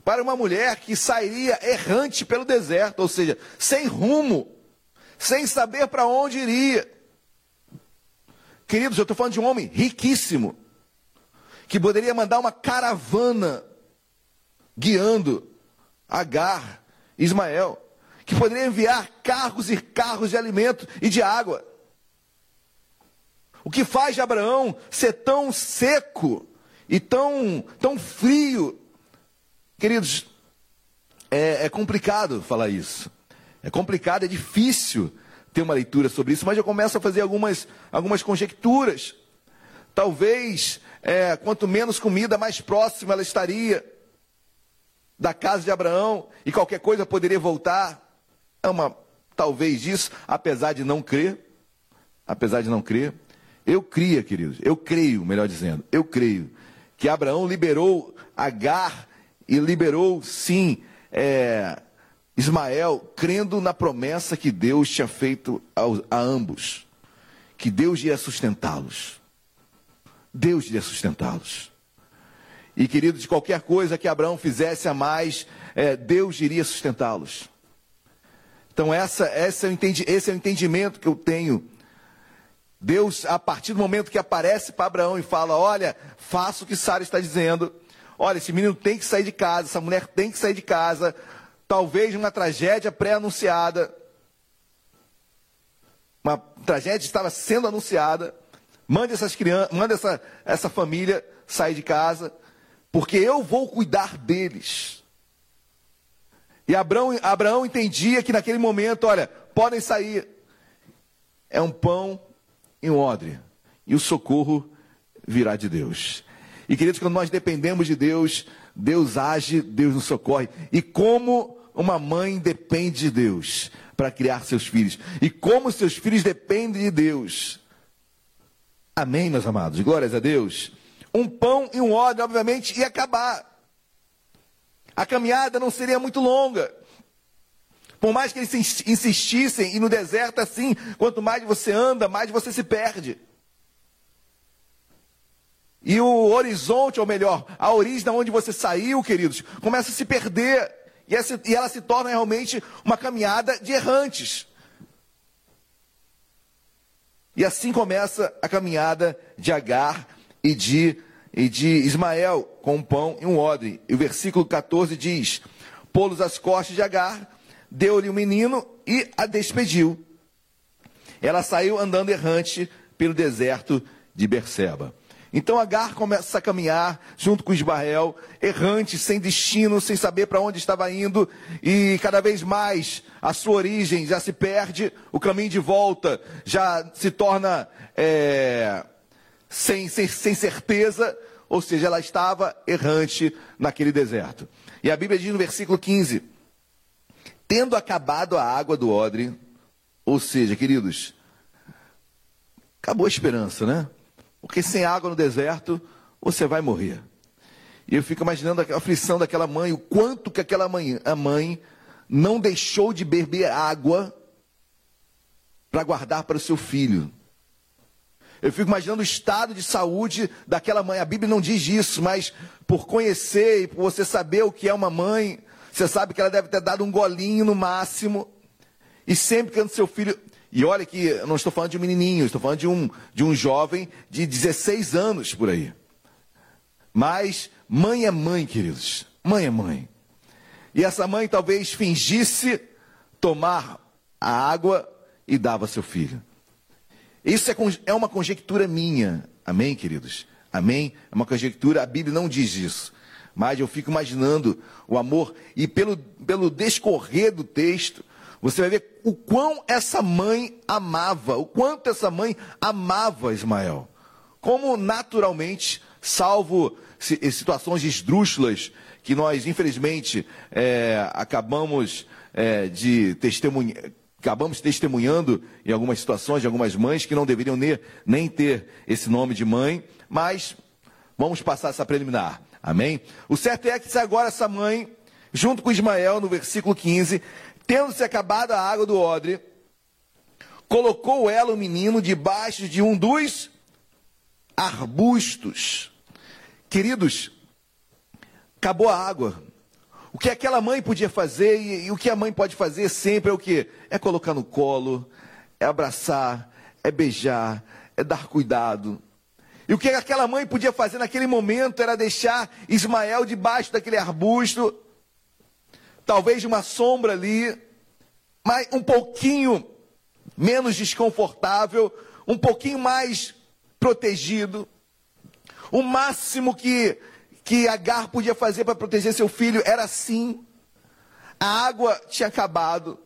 para uma mulher que sairia errante pelo deserto, ou seja, sem rumo sem saber para onde iria. Queridos, eu estou falando de um homem riquíssimo, que poderia mandar uma caravana guiando Agar, Ismael, que poderia enviar carros e carros de alimento e de água. O que faz de Abraão ser tão seco e tão, tão frio? Queridos, é, é complicado falar isso. É complicado, é difícil ter uma leitura sobre isso, mas eu começo a fazer algumas, algumas conjecturas. Talvez, é, quanto menos comida, mais próxima ela estaria da casa de Abraão e qualquer coisa poderia voltar. É uma, talvez isso, apesar de não crer, apesar de não crer. Eu cria, queridos, eu creio, melhor dizendo, eu creio que Abraão liberou Agar e liberou, sim, é, Ismael crendo na promessa que Deus tinha feito a, a ambos, que Deus ia sustentá-los. Deus ia sustentá-los. E querido, de qualquer coisa que Abraão fizesse a mais, é, Deus iria sustentá-los. Então, essa, essa é entendi, esse é o entendimento que eu tenho. Deus, a partir do momento que aparece para Abraão e fala: Olha, faça o que Sara está dizendo. Olha, esse menino tem que sair de casa, essa mulher tem que sair de casa. Talvez uma tragédia pré-anunciada. Uma tragédia estava sendo anunciada. Mande essas crianças, manda essa, essa família sair de casa, porque eu vou cuidar deles. E Abraão, Abraão entendia que naquele momento, olha, podem sair. É um pão e um odre. E o socorro virá de Deus. E queridos, quando nós dependemos de Deus, Deus age, Deus nos socorre. E como uma mãe depende de Deus para criar seus filhos. E como seus filhos dependem de Deus. Amém, meus amados. Glórias a Deus. Um pão e um odre, obviamente, ia acabar a caminhada não seria muito longa. Por mais que eles insistissem, e no deserto assim, quanto mais você anda, mais você se perde. E o horizonte, ou melhor, a origem de onde você saiu, queridos, começa a se perder. E, ela se torna realmente uma caminhada de errantes. E assim começa a caminhada de Agar e de e de Ismael com um pão e um odre. E o versículo 14 diz: Pô-los as costas de Agar, deu-lhe o um menino e a despediu. Ela saiu andando errante pelo deserto de Berseba. Então Agar começa a caminhar junto com Ismael, errante, sem destino, sem saber para onde estava indo, e cada vez mais a sua origem já se perde, o caminho de volta já se torna é, sem, sem, sem certeza, ou seja, ela estava errante naquele deserto. E a Bíblia diz no versículo 15: Tendo acabado a água do odre, ou seja, queridos, acabou a esperança, né? Porque sem água no deserto, você vai morrer. E eu fico imaginando a aflição daquela mãe, o quanto que aquela mãe, a mãe, não deixou de beber água para guardar para o seu filho. Eu fico imaginando o estado de saúde daquela mãe. A Bíblia não diz isso, mas por conhecer e por você saber o que é uma mãe, você sabe que ela deve ter dado um golinho no máximo. E sempre que seu filho. E olha que eu não estou falando de um menininho, estou falando de um, de um jovem de 16 anos por aí. Mas mãe é mãe, queridos. Mãe é mãe. E essa mãe talvez fingisse tomar a água e dava seu filho. Isso é, é uma conjectura minha. Amém, queridos? Amém? É uma conjectura, a Bíblia não diz isso. Mas eu fico imaginando o amor, e pelo, pelo descorrer do texto, você vai ver o quão essa mãe amava, o quanto essa mãe amava Ismael. Como naturalmente, salvo situações esdrúxulas, que nós, infelizmente, é, acabamos é, de acabamos testemunhando em algumas situações de algumas mães que não deveriam nem, nem ter esse nome de mãe, mas vamos passar essa preliminar. Amém? O certo é que agora essa mãe, junto com Ismael, no versículo 15, tendo-se acabado a água do odre, colocou ela o menino debaixo de um dos arbustos. Queridos, acabou a água. O que aquela mãe podia fazer e, e, o que a mãe pode fazer sempre é o que? É colocar no colo, é abraçar, é beijar, é dar cuidado. E o que aquela mãe podia fazer naquele momento era deixar Ismael debaixo daquele arbusto, talvez uma sombra ali, mas um pouquinho menos desconfortável, um pouquinho mais protegido. O máximo que que Agar podia fazer para proteger seu filho era assim. A água tinha acabado,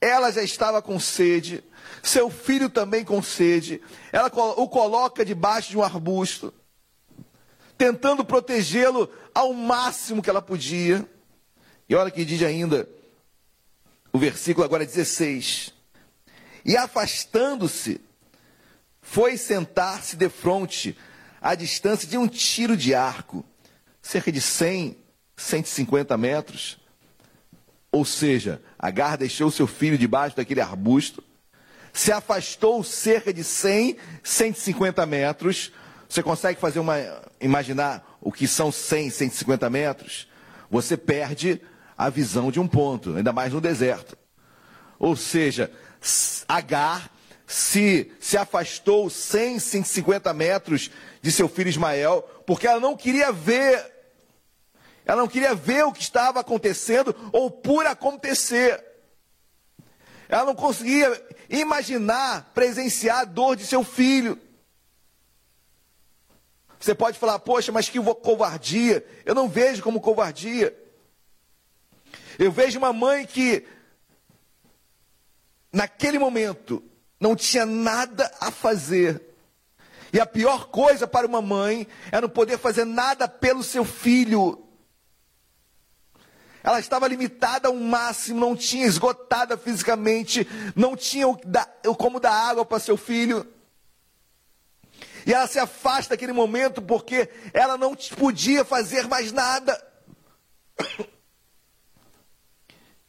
ela já estava com sede, seu filho também com sede. Ela o coloca debaixo de um arbusto, tentando protegê-lo ao máximo que ela podia. E olha que diz ainda, o versículo agora 16: E afastando-se, foi sentar-se de frente, à distância de um tiro de arco cerca de 100, 150 metros. Ou seja, Agar deixou seu filho debaixo daquele arbusto, se afastou cerca de 100, 150 metros. Você consegue fazer uma, imaginar o que são 100, 150 metros, você perde a visão de um ponto, ainda mais no deserto. Ou seja, Agar se, se afastou 100, 150 metros de seu filho Ismael, porque ela não queria ver, ela não queria ver o que estava acontecendo ou por acontecer. Ela não conseguia imaginar, presenciar a dor de seu filho. Você pode falar, poxa, mas que covardia. Eu não vejo como covardia. Eu vejo uma mãe que, naquele momento, não tinha nada a fazer. E a pior coisa para uma mãe é não poder fazer nada pelo seu filho. Ela estava limitada ao máximo, não tinha esgotada fisicamente, não tinha o como dar água para seu filho. E ela se afasta daquele momento porque ela não podia fazer mais nada.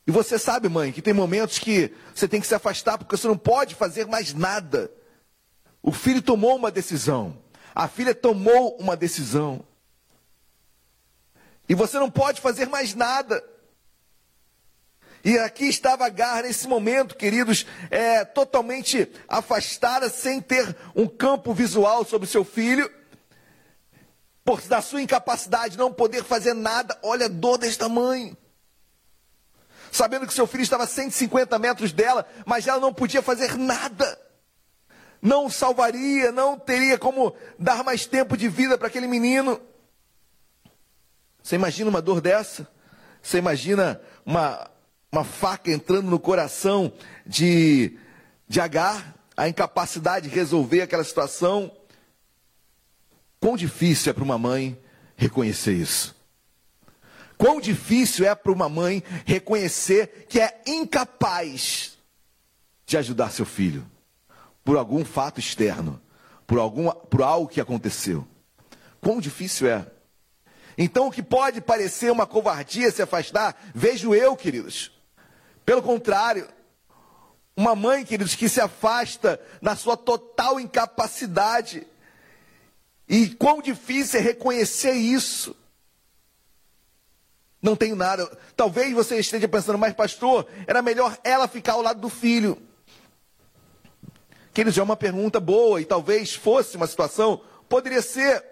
E você sabe, mãe, que tem momentos que você tem que se afastar porque você não pode fazer mais nada. O filho tomou uma decisão. A filha tomou uma decisão. E você não pode fazer mais nada. E aqui estava Agar nesse momento, queridos, é, totalmente afastada, sem ter um campo visual sobre seu filho, por da sua incapacidade de não poder fazer nada. Olha a dor desta mãe sabendo que seu filho estava a 150 metros dela, mas ela não podia fazer nada. Não salvaria, não teria como dar mais tempo de vida para aquele menino. Você imagina uma dor dessa? Você imagina uma, uma faca entrando no coração de, de Agar, a incapacidade de resolver aquela situação? Quão difícil é para uma mãe reconhecer isso? Quão difícil é para uma mãe reconhecer que é incapaz de ajudar seu filho por algum fato externo, por, algum, por algo que aconteceu. Quão difícil é. Então, o que pode parecer uma covardia se afastar, vejo eu, queridos. Pelo contrário, uma mãe, queridos, que se afasta na sua total incapacidade. E quão difícil é reconhecer isso. Não tenho nada. Talvez você esteja pensando, mas pastor, era melhor ela ficar ao lado do filho. Queridos, é uma pergunta boa e talvez fosse uma situação, poderia ser.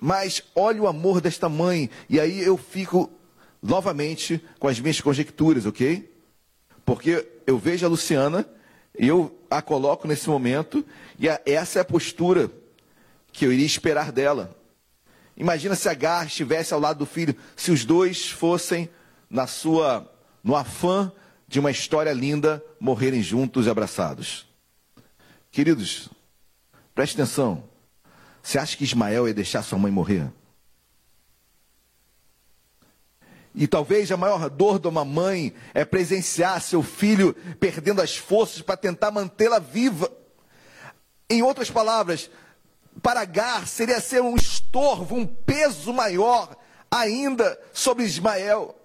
Mas olha o amor desta mãe. E aí eu fico novamente com as minhas conjecturas, ok? Porque eu vejo a Luciana e eu a coloco nesse momento, e a, essa é a postura que eu iria esperar dela. Imagina se Agar estivesse ao lado do filho, se os dois fossem na sua no afã de uma história linda morrerem juntos e abraçados. Queridos, preste atenção. Você acha que Ismael ia deixar sua mãe morrer? E talvez a maior dor de uma mãe é presenciar seu filho perdendo as forças para tentar mantê-la viva. Em outras palavras, para Agar seria ser um estorvo, um peso maior ainda sobre Ismael.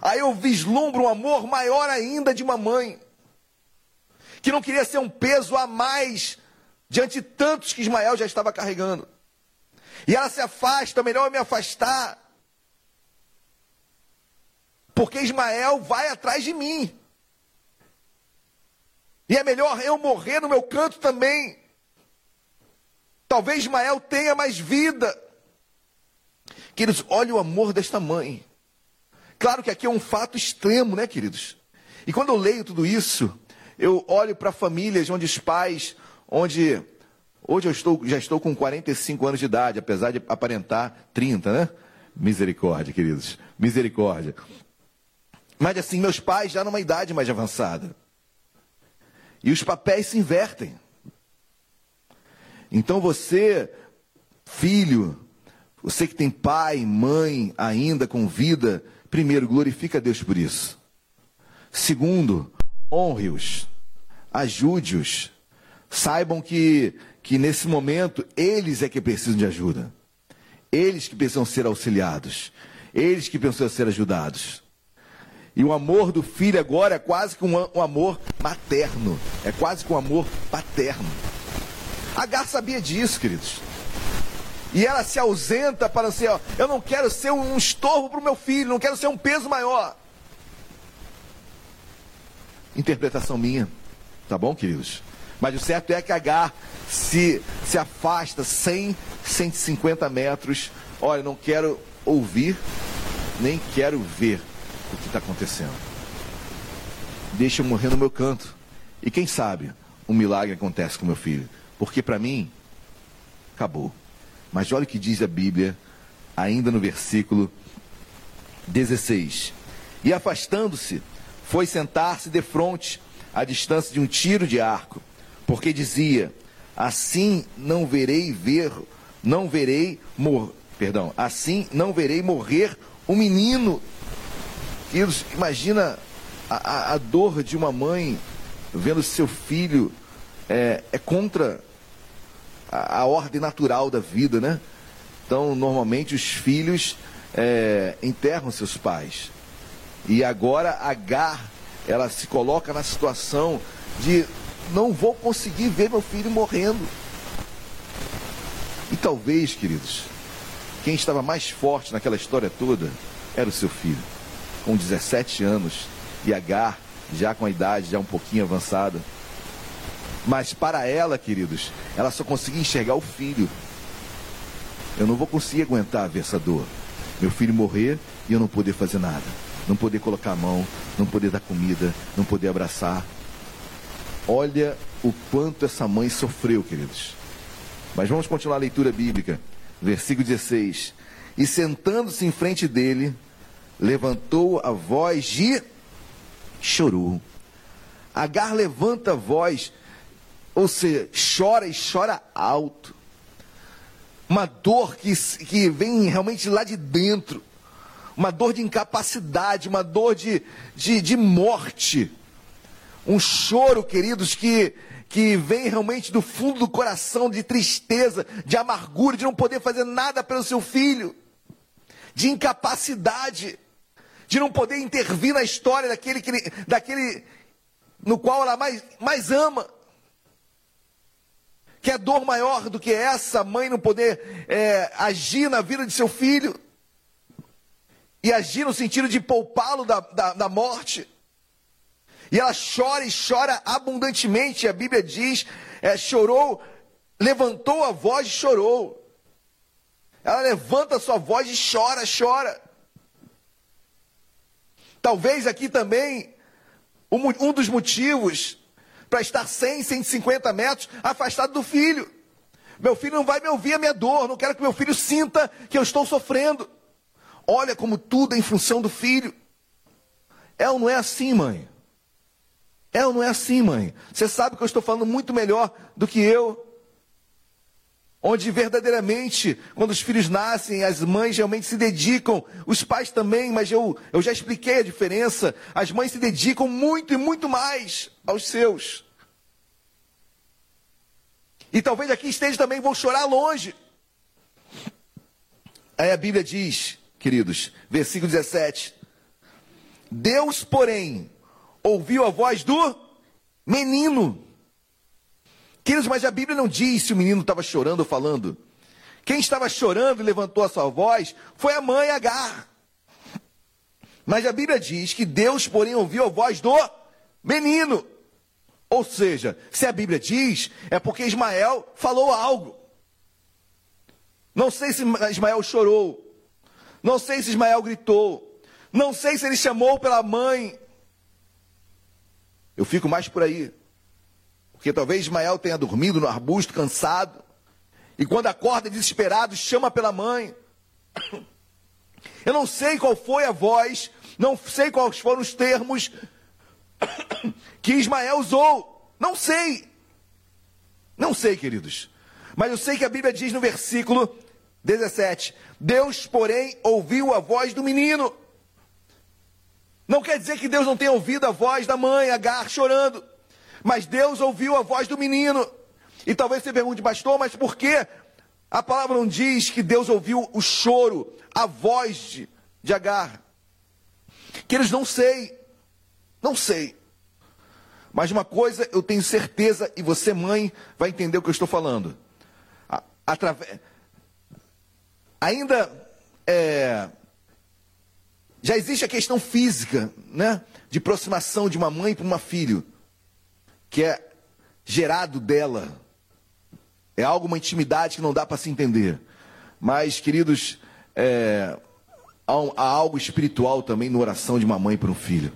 Aí eu vislumbro um amor maior ainda de uma mãe, que não queria ser um peso a mais diante de tantos que Ismael já estava carregando. E ela se afasta, melhor eu me afastar, porque Ismael vai atrás de mim. E é melhor eu morrer no meu canto também, Talvez Ismael tenha mais vida. Queridos, olha o amor desta mãe. Claro que aqui é um fato extremo, né, queridos? E quando eu leio tudo isso, eu olho para famílias onde os pais, onde hoje eu estou, já estou com 45 anos de idade, apesar de aparentar 30, né? Misericórdia, queridos. Misericórdia. Mas assim, meus pais já numa idade mais avançada. E os papéis se invertem. Então você, filho, você que tem pai, mãe ainda com vida, primeiro, glorifica a Deus por isso. Segundo, honre-os, ajude-os. Saibam que, que nesse momento eles é que precisam de ajuda. Eles que precisam ser auxiliados. Eles que precisam ser ajudados. E o amor do filho agora é quase que um, um amor materno. É quase que um amor paterno. Agar sabia disso, queridos. E ela se ausenta para ser, ó, eu não quero ser um estorvo para o meu filho, não quero ser um peso maior. Interpretação minha, tá bom, queridos? Mas o certo é que Agar se, se afasta 100, 150 metros. Olha, não quero ouvir, nem quero ver o que está acontecendo. Deixa eu morrer no meu canto. E quem sabe um milagre acontece com meu filho. Porque para mim, acabou. Mas olha o que diz a Bíblia, ainda no versículo 16. E afastando-se, foi sentar-se de frente, à distância de um tiro de arco, porque dizia: Assim não verei ver, não verei mor, perdão, assim não verei morrer um menino. Imagina a, a, a, dor de uma mãe vendo seu filho é, é contra a, a, ordem natural da vida, né? Então, normalmente os filhos é, enterram seus pais. E agora Agar, ela se coloca na situação de não vou conseguir ver meu filho morrendo. E talvez, queridos, quem estava mais forte naquela história toda era o seu filho, com 17 anos, e Agar, já com a idade já um pouquinho avançada. Mas para ela, queridos, ela só conseguia enxergar o filho. Eu não vou conseguir aguentar ver essa dor. Meu filho morrer e eu não poder fazer nada. Não poder colocar a mão, não poder dar comida, não poder abraçar. Olha o quanto essa mãe sofreu, queridos. Mas vamos continuar a leitura bíblica. Versículo 16. E sentando-se em frente dele, levantou a voz e chorou. Agar levanta a voz ou seja, chora e chora alto. Uma dor que, que vem realmente lá de dentro. Uma dor de incapacidade, uma dor de, de, de morte. Um choro, queridos, que, que vem realmente do fundo do coração, de tristeza, de amargura, de não poder fazer nada pelo seu filho, de incapacidade, de não poder intervir na história daquele, que, daquele no qual ela mais, mais ama. Quer dor maior do que essa mãe não poder é, agir na vida de seu filho? E agir no sentido de poupá-lo da, da, da morte? E ela chora e chora abundantemente. A Bíblia diz: é, chorou, levantou a voz e chorou. Ela levanta a sua voz e chora, chora. Talvez aqui também um dos motivos para estar 100, 150 metros afastado do filho. Meu filho não vai me ouvir a minha dor, não quero que meu filho sinta que eu estou sofrendo. Olha como tudo é em função do filho. É ou não é assim, mãe? É ou não é assim, mãe? Você sabe que eu estou falando muito melhor do que eu. Onde verdadeiramente, quando os filhos nascem, as mães realmente se dedicam, os pais também, mas eu, eu já expliquei a diferença. As mães se dedicam muito e muito mais aos seus. E talvez aqui esteja também, vão chorar longe. Aí a Bíblia diz, queridos, versículo 17: Deus, porém, ouviu a voz do menino. Queridos, mas a Bíblia não diz se o menino estava chorando ou falando. Quem estava chorando e levantou a sua voz foi a mãe Agar. Mas a Bíblia diz que Deus, porém, ouviu a voz do menino. Ou seja, se a Bíblia diz, é porque Ismael falou algo. Não sei se Ismael chorou. Não sei se Ismael gritou. Não sei se ele chamou pela mãe. Eu fico mais por aí. Porque talvez Ismael tenha dormido no arbusto, cansado. E quando acorda desesperado, chama pela mãe. Eu não sei qual foi a voz, não sei quais foram os termos, que Ismael usou. Não sei. Não sei, queridos. Mas eu sei que a Bíblia diz no versículo 17: Deus, porém, ouviu a voz do menino. Não quer dizer que Deus não tenha ouvido a voz da mãe, Agar, chorando. Mas Deus ouviu a voz do menino. E talvez você pergunte, pastor, mas por que a palavra não diz que Deus ouviu o choro, a voz de, de Agar? Que eles não sei. Não sei. Mas uma coisa eu tenho certeza, e você, mãe, vai entender o que eu estou falando. Através. ainda é, já existe a questão física, né? De aproximação de uma mãe para uma filho, que é gerado dela. É algo, uma intimidade que não dá para se entender. Mas, queridos, é, há, há algo espiritual também na oração de uma mãe para um filho.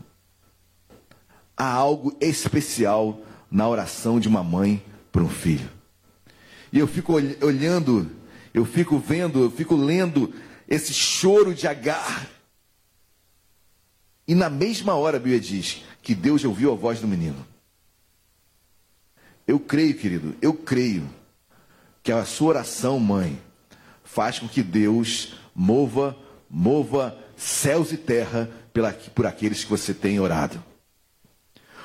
Há algo especial na oração de uma mãe para um filho. E eu fico olhando, eu fico vendo, eu fico lendo esse choro de Agar. E na mesma hora a Bíblia diz que Deus ouviu a voz do menino. Eu creio, querido, eu creio que a sua oração, mãe, faz com que Deus mova, mova céus e terra pela, por aqueles que você tem orado.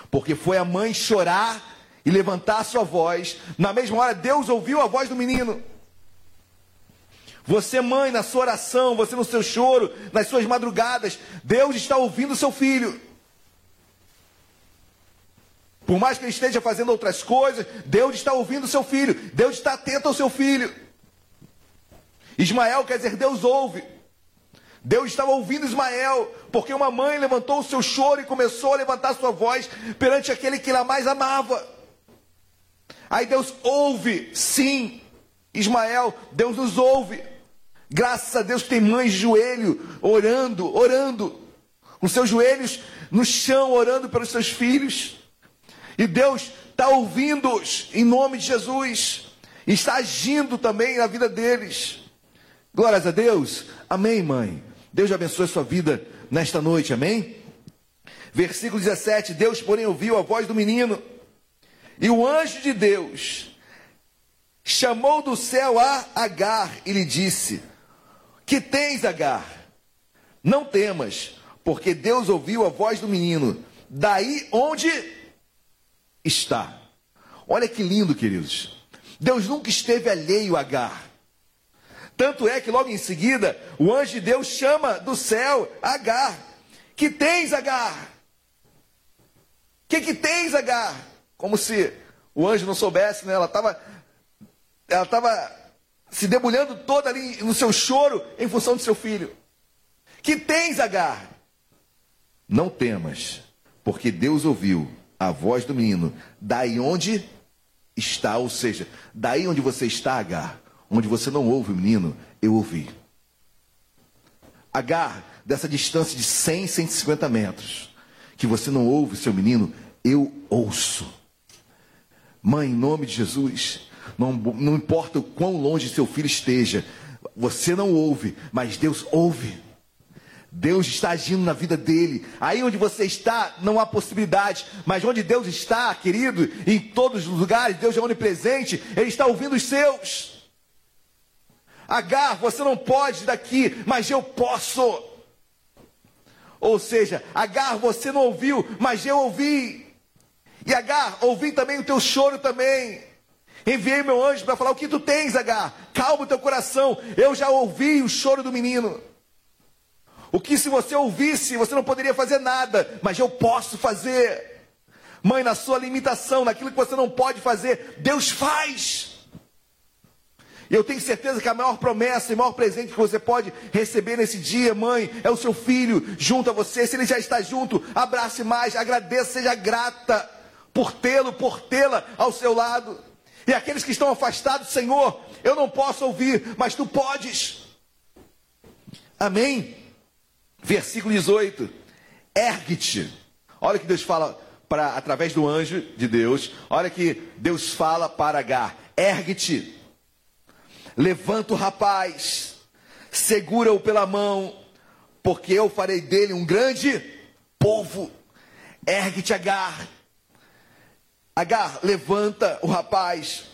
Porque foi a mãe chorar e levantar a sua voz, na mesma hora Deus ouviu a voz do menino. Você, mãe, na sua oração, você no seu choro, nas suas madrugadas, Deus está ouvindo o seu filho. Por mais que ele esteja fazendo outras coisas, Deus está ouvindo o seu filho. Deus está atento ao seu filho. Ismael quer dizer Deus ouve. Deus estava ouvindo Ismael, porque uma mãe levantou o seu choro e começou a levantar sua voz perante aquele que ela mais amava. Aí Deus ouve, sim. Ismael, Deus nos ouve. Graças a Deus tem mães de joelho orando, orando, com seus joelhos no chão, orando pelos seus filhos. E Deus está ouvindo-os em nome de Jesus. E está agindo também na vida deles. Glórias a Deus. Amém, mãe. Deus abençoe a sua vida nesta noite. Amém? Versículo 17: Deus, porém, ouviu a voz do menino. E o anjo de Deus chamou do céu a Agar e lhe disse: Que tens, Agar? Não temas, porque Deus ouviu a voz do menino. Daí onde está. Olha que lindo, queridos. Deus nunca esteve alheio a Agar. Tanto é que logo em seguida, o anjo de Deus chama do céu Agar. Que tens, Agar? Que que tens, Agar? Como se o anjo não soubesse, né? Ela estava ela estava se debulhando toda ali no seu choro em função do seu filho. Que tens, Agar? Não temas, porque Deus ouviu a voz do menino, daí onde está, ou seja, daí onde você está, Agar, onde você não ouve o menino, eu ouvi. Agar, dessa distância de 100, 150 metros, que você não ouve seu menino, eu ouço. Mãe, em nome de Jesus, não, não importa o quão longe seu filho esteja, você não ouve, mas Deus ouve. Deus está agindo na vida dele. Aí onde você está, não há possibilidade. Mas onde Deus está, querido, em todos os lugares, Deus é onipresente, Ele está ouvindo os seus. Agar, você não pode daqui, mas eu posso. Ou seja, Agar, você não ouviu, mas eu ouvi. E Agar, ouvi também o teu choro também. Enviei meu anjo para falar o que tu tens, Agar. Calma o teu coração. Eu já ouvi o choro do menino. O que se você ouvisse, você não poderia fazer nada, mas eu posso fazer. Mãe, na sua limitação, naquilo que você não pode fazer, Deus faz. E eu tenho certeza que a maior promessa e maior presente que você pode receber nesse dia, mãe, é o seu filho junto a você. Se ele já está junto, abrace mais, agradeça, seja grata por tê-lo, por tê-la ao seu lado. E aqueles que estão afastados, Senhor, eu não posso ouvir, mas tu podes. Amém? Versículo 18: Ergue-te. Olha que Deus fala para através do anjo de Deus. Olha que Deus fala para Agar: Ergue-te. Levanta o rapaz, segura-o pela mão, porque eu farei dele um grande povo. Ergue-te, Agar. Agar, levanta o rapaz,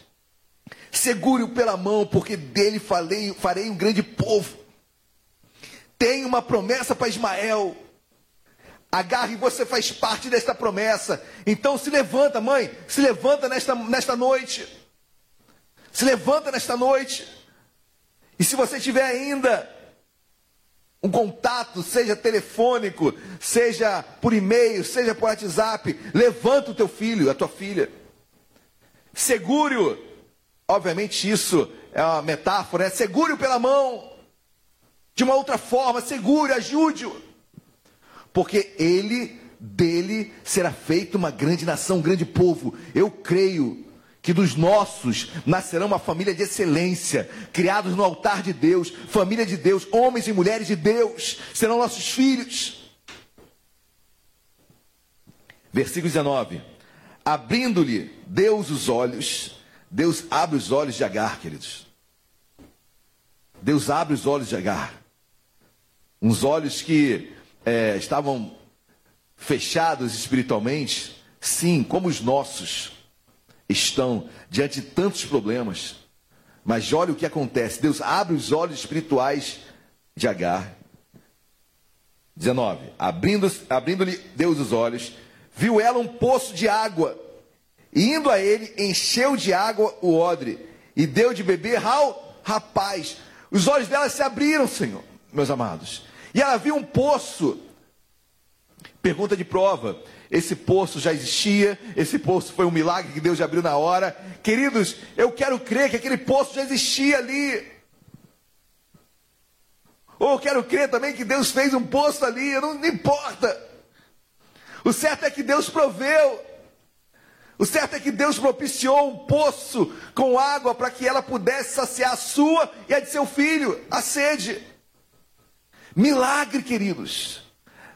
segure-o pela mão, porque dele falei, farei um grande povo tem uma promessa para Ismael. Agarre, você faz parte desta promessa. Então se levanta, mãe, se levanta nesta, nesta noite. Se levanta nesta noite. E se você tiver ainda um contato, seja telefônico, seja por e-mail, seja por WhatsApp, levanta o teu filho, a tua filha. Segure-o. Obviamente isso é uma metáfora, é segure-o pela mão. De uma outra forma, segure, ajude-o. Porque ele, dele, será feita uma grande nação, um grande povo. Eu creio que dos nossos nascerá uma família de excelência, criados no altar de Deus, família de Deus, homens e mulheres de Deus, serão nossos filhos. Versículo 19: Abrindo-lhe Deus os olhos, Deus abre os olhos de Agar, queridos. Deus abre os olhos de Agar. Uns olhos que é, estavam fechados espiritualmente, sim, como os nossos estão diante de tantos problemas. Mas olha o que acontece: Deus abre os olhos espirituais de Agar. 19. Abrindo-lhe abrindo Deus os olhos, viu ela um poço de água, e indo a ele, encheu de água o odre, e deu de beber ao rapaz. Os olhos dela se abriram, Senhor, meus amados. E ela viu um poço. Pergunta de prova. Esse poço já existia, esse poço foi um milagre que Deus abriu na hora. Queridos, eu quero crer que aquele poço já existia ali. Ou eu quero crer também que Deus fez um poço ali, não, não importa. O certo é que Deus proveu. O certo é que Deus propiciou um poço com água para que ela pudesse saciar a sua e a de seu filho, a sede. Milagre, queridos.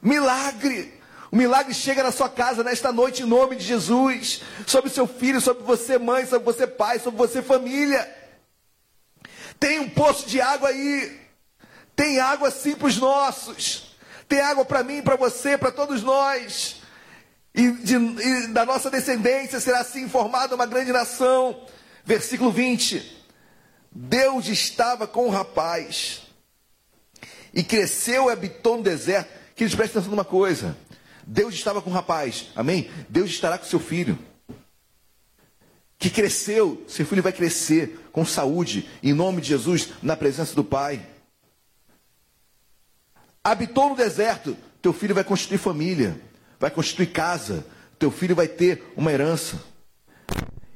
Milagre. O milagre chega na sua casa nesta noite em nome de Jesus. Sobre seu filho, sobre você, mãe, sobre você, pai, sobre você, família. Tem um poço de água aí. Tem água sim para os nossos. Tem água para mim, para você, para todos nós. E, de, e, da nossa descendência será assim formada uma grande nação. Versículo 20. Deus estava com o rapaz e cresceu e habitou no deserto. Que eles prestem atenção numa coisa: Deus estava com o rapaz, amém? Deus estará com seu filho. Que cresceu, seu filho vai crescer com saúde, em nome de Jesus, na presença do Pai. Habitou no deserto, teu filho vai constituir família, vai constituir casa, teu filho vai ter uma herança.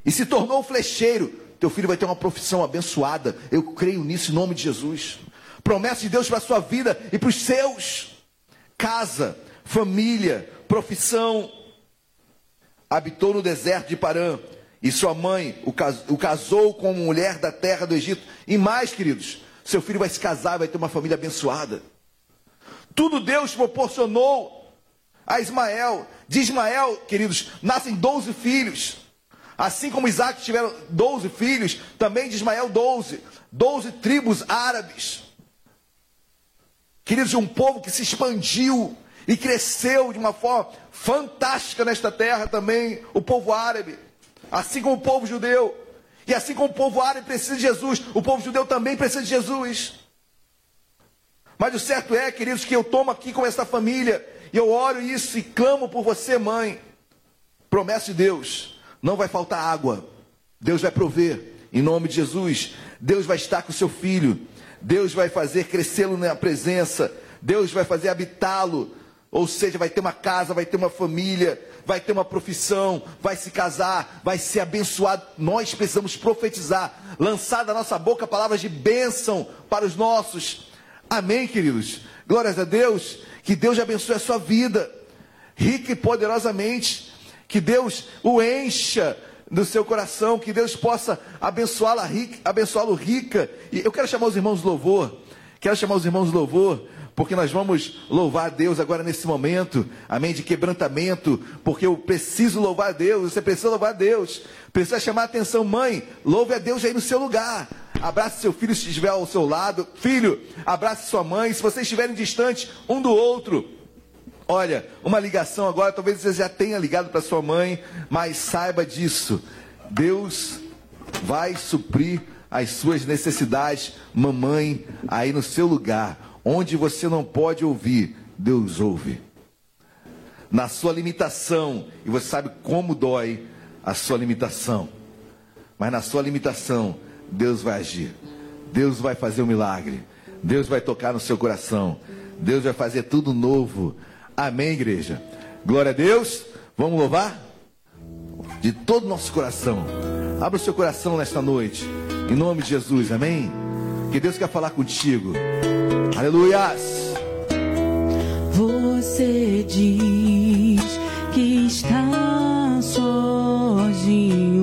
E se tornou flecheiro, teu filho vai ter uma profissão abençoada. Eu creio nisso em nome de Jesus promessa de Deus para a sua vida e para os seus. Casa, família, profissão. Habitou no deserto de Parã. E sua mãe o casou com uma mulher da terra do Egito. E mais, queridos, seu filho vai se casar, vai ter uma família abençoada. Tudo Deus proporcionou a Ismael. De Ismael, queridos, nascem 12 filhos. Assim como Isaac tiveram 12 filhos, também de Ismael 12. 12 tribos árabes. Queridos, um povo que se expandiu e cresceu de uma forma fantástica nesta terra também, o povo árabe, assim como o povo judeu. E assim como o povo árabe precisa de Jesus, o povo judeu também precisa de Jesus. Mas o certo é, queridos, que eu tomo aqui com essa família, e eu oro isso e clamo por você, mãe. Promessa de Deus: não vai faltar água, Deus vai prover, em nome de Jesus. Deus vai estar com o seu filho. Deus vai fazer crescê-lo na presença, Deus vai fazer habitá-lo, ou seja, vai ter uma casa, vai ter uma família, vai ter uma profissão, vai se casar, vai ser abençoado. Nós precisamos profetizar, lançar da nossa boca palavras de bênção para os nossos. Amém, queridos? Glórias a Deus, que Deus abençoe a sua vida, rica e poderosamente, que Deus o encha do seu coração, que Deus possa abençoá-lo rica, abençoá rica. E eu quero chamar os irmãos louvor, quero chamar os irmãos louvor, porque nós vamos louvar a Deus agora nesse momento, amém, de quebrantamento, porque eu preciso louvar a Deus, você precisa louvar a Deus, precisa chamar a atenção, mãe, louve a Deus aí no seu lugar, abrace seu filho se estiver ao seu lado, filho, abrace sua mãe, se vocês estiverem distantes um do outro, Olha, uma ligação agora, talvez você já tenha ligado para sua mãe, mas saiba disso. Deus vai suprir as suas necessidades, mamãe, aí no seu lugar, onde você não pode ouvir, Deus ouve. Na sua limitação, e você sabe como dói a sua limitação, mas na sua limitação, Deus vai agir, Deus vai fazer um milagre, Deus vai tocar no seu coração, Deus vai fazer tudo novo. Amém, igreja. Glória a Deus. Vamos louvar? De todo o nosso coração. Abra o seu coração nesta noite. Em nome de Jesus, amém? Que Deus quer falar contigo. Aleluias. Você diz que está sozinho,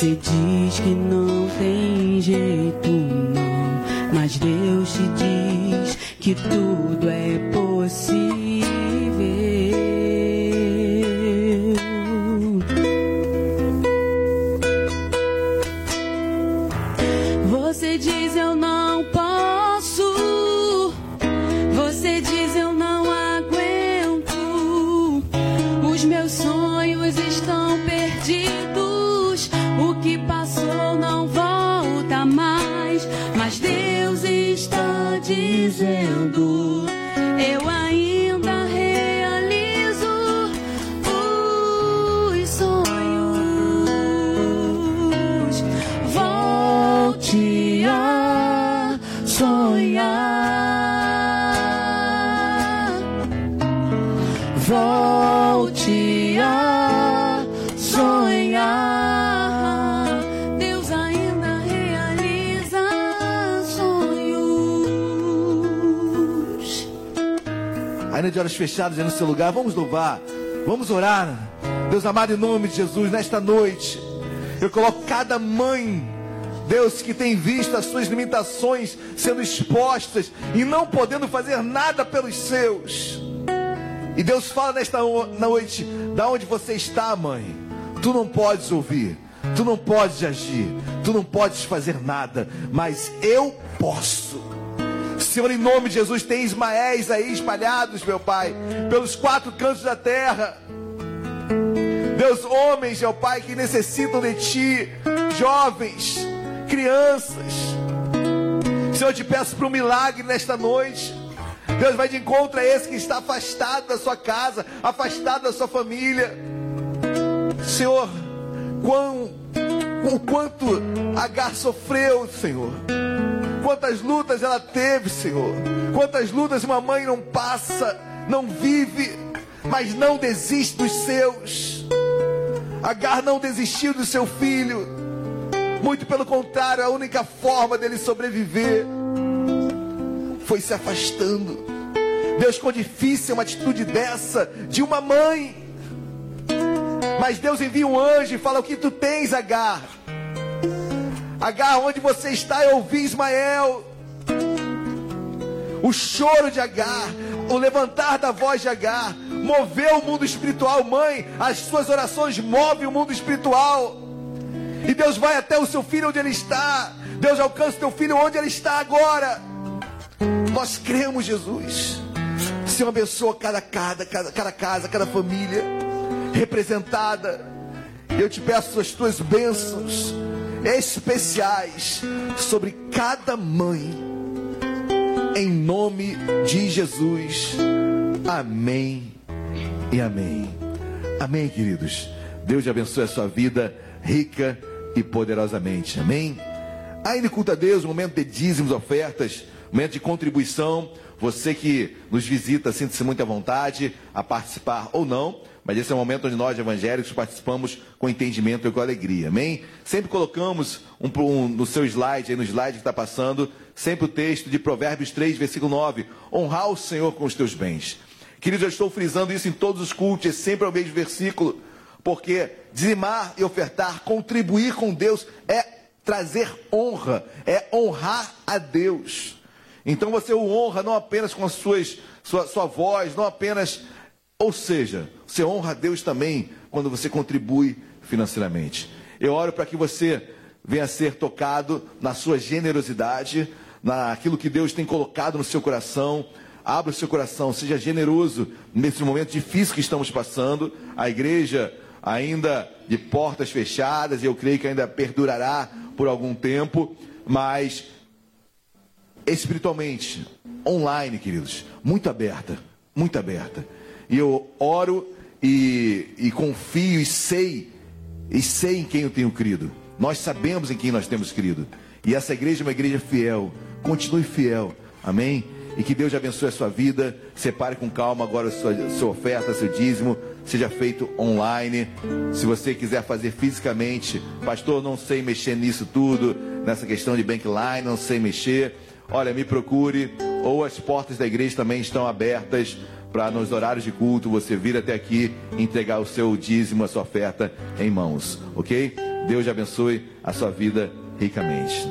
Você diz que não tem jeito, não, mas Deus te diz que tudo é possível. Dizendo: de olhos fechados aí no seu lugar, vamos louvar, vamos orar. Deus amado, em nome de Jesus, nesta noite, eu coloco cada mãe, Deus, que tem visto as suas limitações sendo expostas e não podendo fazer nada pelos seus. E Deus fala nesta no- noite, da onde você está, mãe. Tu não podes ouvir, tu não podes agir, tu não podes fazer nada, mas eu posso. Senhor, em nome de Jesus, tem Ismaéis aí espalhados, meu Pai, pelos quatro cantos da terra. Deus, homens, meu Pai, que necessitam de Ti, jovens, crianças. Senhor, eu te peço para um milagre nesta noite. Deus vai de encontro a esse que está afastado da sua casa, afastado da sua família. Senhor, quão, o quanto Agar sofreu, Senhor. Quantas lutas ela teve, Senhor. Quantas lutas uma mãe não passa, não vive, mas não desiste dos seus. Agar não desistiu do seu filho. Muito pelo contrário, a única forma dele sobreviver foi se afastando. Deus, quão difícil é uma atitude dessa de uma mãe. Mas Deus envia um anjo e fala: O que tu tens, Agar? Agar, onde você está, eu ouvi Ismael. O choro de Agar, o levantar da voz de Agar, moveu o mundo espiritual, mãe. As suas orações movem o mundo espiritual. E Deus vai até o seu filho onde ele está. Deus alcança o teu filho onde ele está agora. Nós cremos, Jesus. Senhor, abençoa cada, cada, cada, cada casa, cada família representada. Eu te peço as tuas bênçãos especiais sobre cada mãe. Em nome de Jesus. Amém e amém. Amém, queridos. Deus abençoe a sua vida rica e poderosamente. Amém. Ainda culto a Deus, momento de dízimos, ofertas, momento de contribuição. Você que nos visita, sinta-se muito à vontade a participar ou não. Mas esse é o momento onde nós, evangélicos, participamos com entendimento e com alegria. Amém? Sempre colocamos um, um, no seu slide, aí no slide que está passando, sempre o texto de Provérbios 3, versículo 9. Honrar o Senhor com os teus bens. Queridos, eu estou frisando isso em todos os cultos, é sempre o mesmo versículo. Porque dizimar e ofertar, contribuir com Deus, é trazer honra, é honrar a Deus. Então você o honra não apenas com as suas, sua, sua voz, não apenas. Ou seja, você honra a Deus também quando você contribui financeiramente. Eu oro para que você venha a ser tocado na sua generosidade, naquilo que Deus tem colocado no seu coração. Abra o seu coração, seja generoso nesse momento difícil que estamos passando. A igreja ainda de portas fechadas, e eu creio que ainda perdurará por algum tempo, mas espiritualmente, online, queridos, muito aberta, muito aberta. E eu oro e, e confio e sei, e sei em quem eu tenho crido. Nós sabemos em quem nós temos crido. E essa igreja é uma igreja fiel. Continue fiel. Amém? E que Deus abençoe a sua vida. Separe com calma agora a sua, a sua oferta, seu dízimo, seja feito online. Se você quiser fazer fisicamente, pastor, não sei mexer nisso tudo, nessa questão de bankline, não sei mexer. Olha, me procure, ou as portas da igreja também estão abertas para nos horários de culto você vir até aqui entregar o seu dízimo, a sua oferta em mãos, ok? Deus abençoe a sua vida ricamente.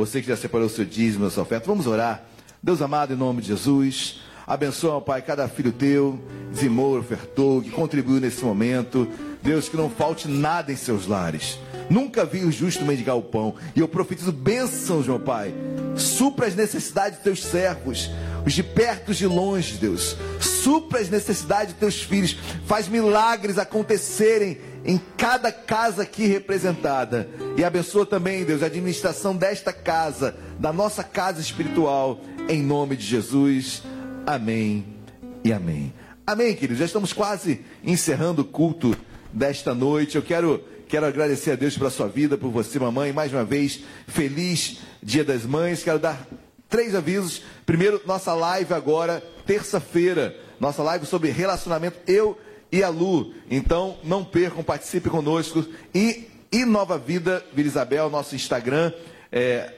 Você que já separou o seu dízimo, a sua oferta, vamos orar. Deus amado, em nome de Jesus, abençoa, Pai, cada filho teu, dizimou, ofertou, que contribuiu nesse momento. Deus, que não falte nada em seus lares. Nunca vi o justo mendigar o pão. E eu profetizo bênçãos, meu Pai. Supra as necessidades dos teus servos, os de perto, os de longe, Deus. Supra as necessidades dos teus filhos. Faz milagres acontecerem em cada casa aqui representada. E abençoa também, Deus, a administração desta casa, da nossa casa espiritual, em nome de Jesus. Amém e amém. Amém, queridos. Já estamos quase encerrando o culto desta noite. Eu quero, quero agradecer a Deus pela sua vida, por você, mamãe. Mais uma vez, feliz Dia das Mães. Quero dar três avisos. Primeiro, nossa live agora, terça-feira. Nossa live sobre relacionamento, eu e a Lu. Então, não percam, participe conosco. E, e Nova Vida, Vila Isabel, nosso Instagram, é,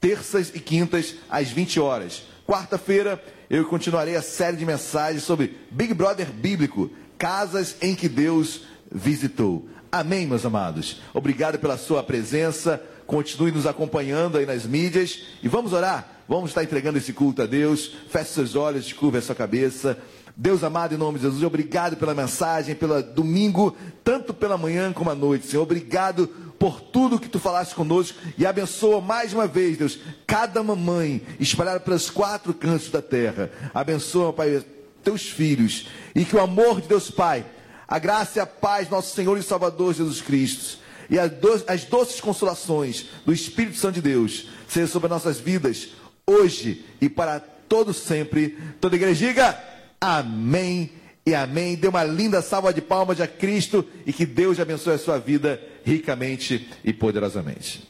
terças e quintas, às 20 horas. Quarta-feira, eu continuarei a série de mensagens sobre Big Brother Bíblico, casas em que Deus visitou. Amém, meus amados. Obrigado pela sua presença. Continue nos acompanhando aí nas mídias. E vamos orar. Vamos estar entregando esse culto a Deus. Feche seus olhos, curva a sua cabeça. Deus amado, em nome de Jesus, obrigado pela mensagem, pelo domingo, tanto pela manhã como à noite, Senhor. Obrigado por tudo que tu falaste conosco e abençoa mais uma vez, Deus, cada mamãe espalhada pelos quatro cantos da terra. Abençoa, Pai, teus filhos e que o amor de Deus Pai, a graça e a paz, nosso Senhor e Salvador Jesus Cristo, e as, do, as doces consolações do Espírito Santo de Deus, sejam sobre as nossas vidas, hoje e para todo sempre. Toda igreja diga amém e amém. Dê uma linda salva de palmas a Cristo e que Deus abençoe a sua vida ricamente e poderosamente.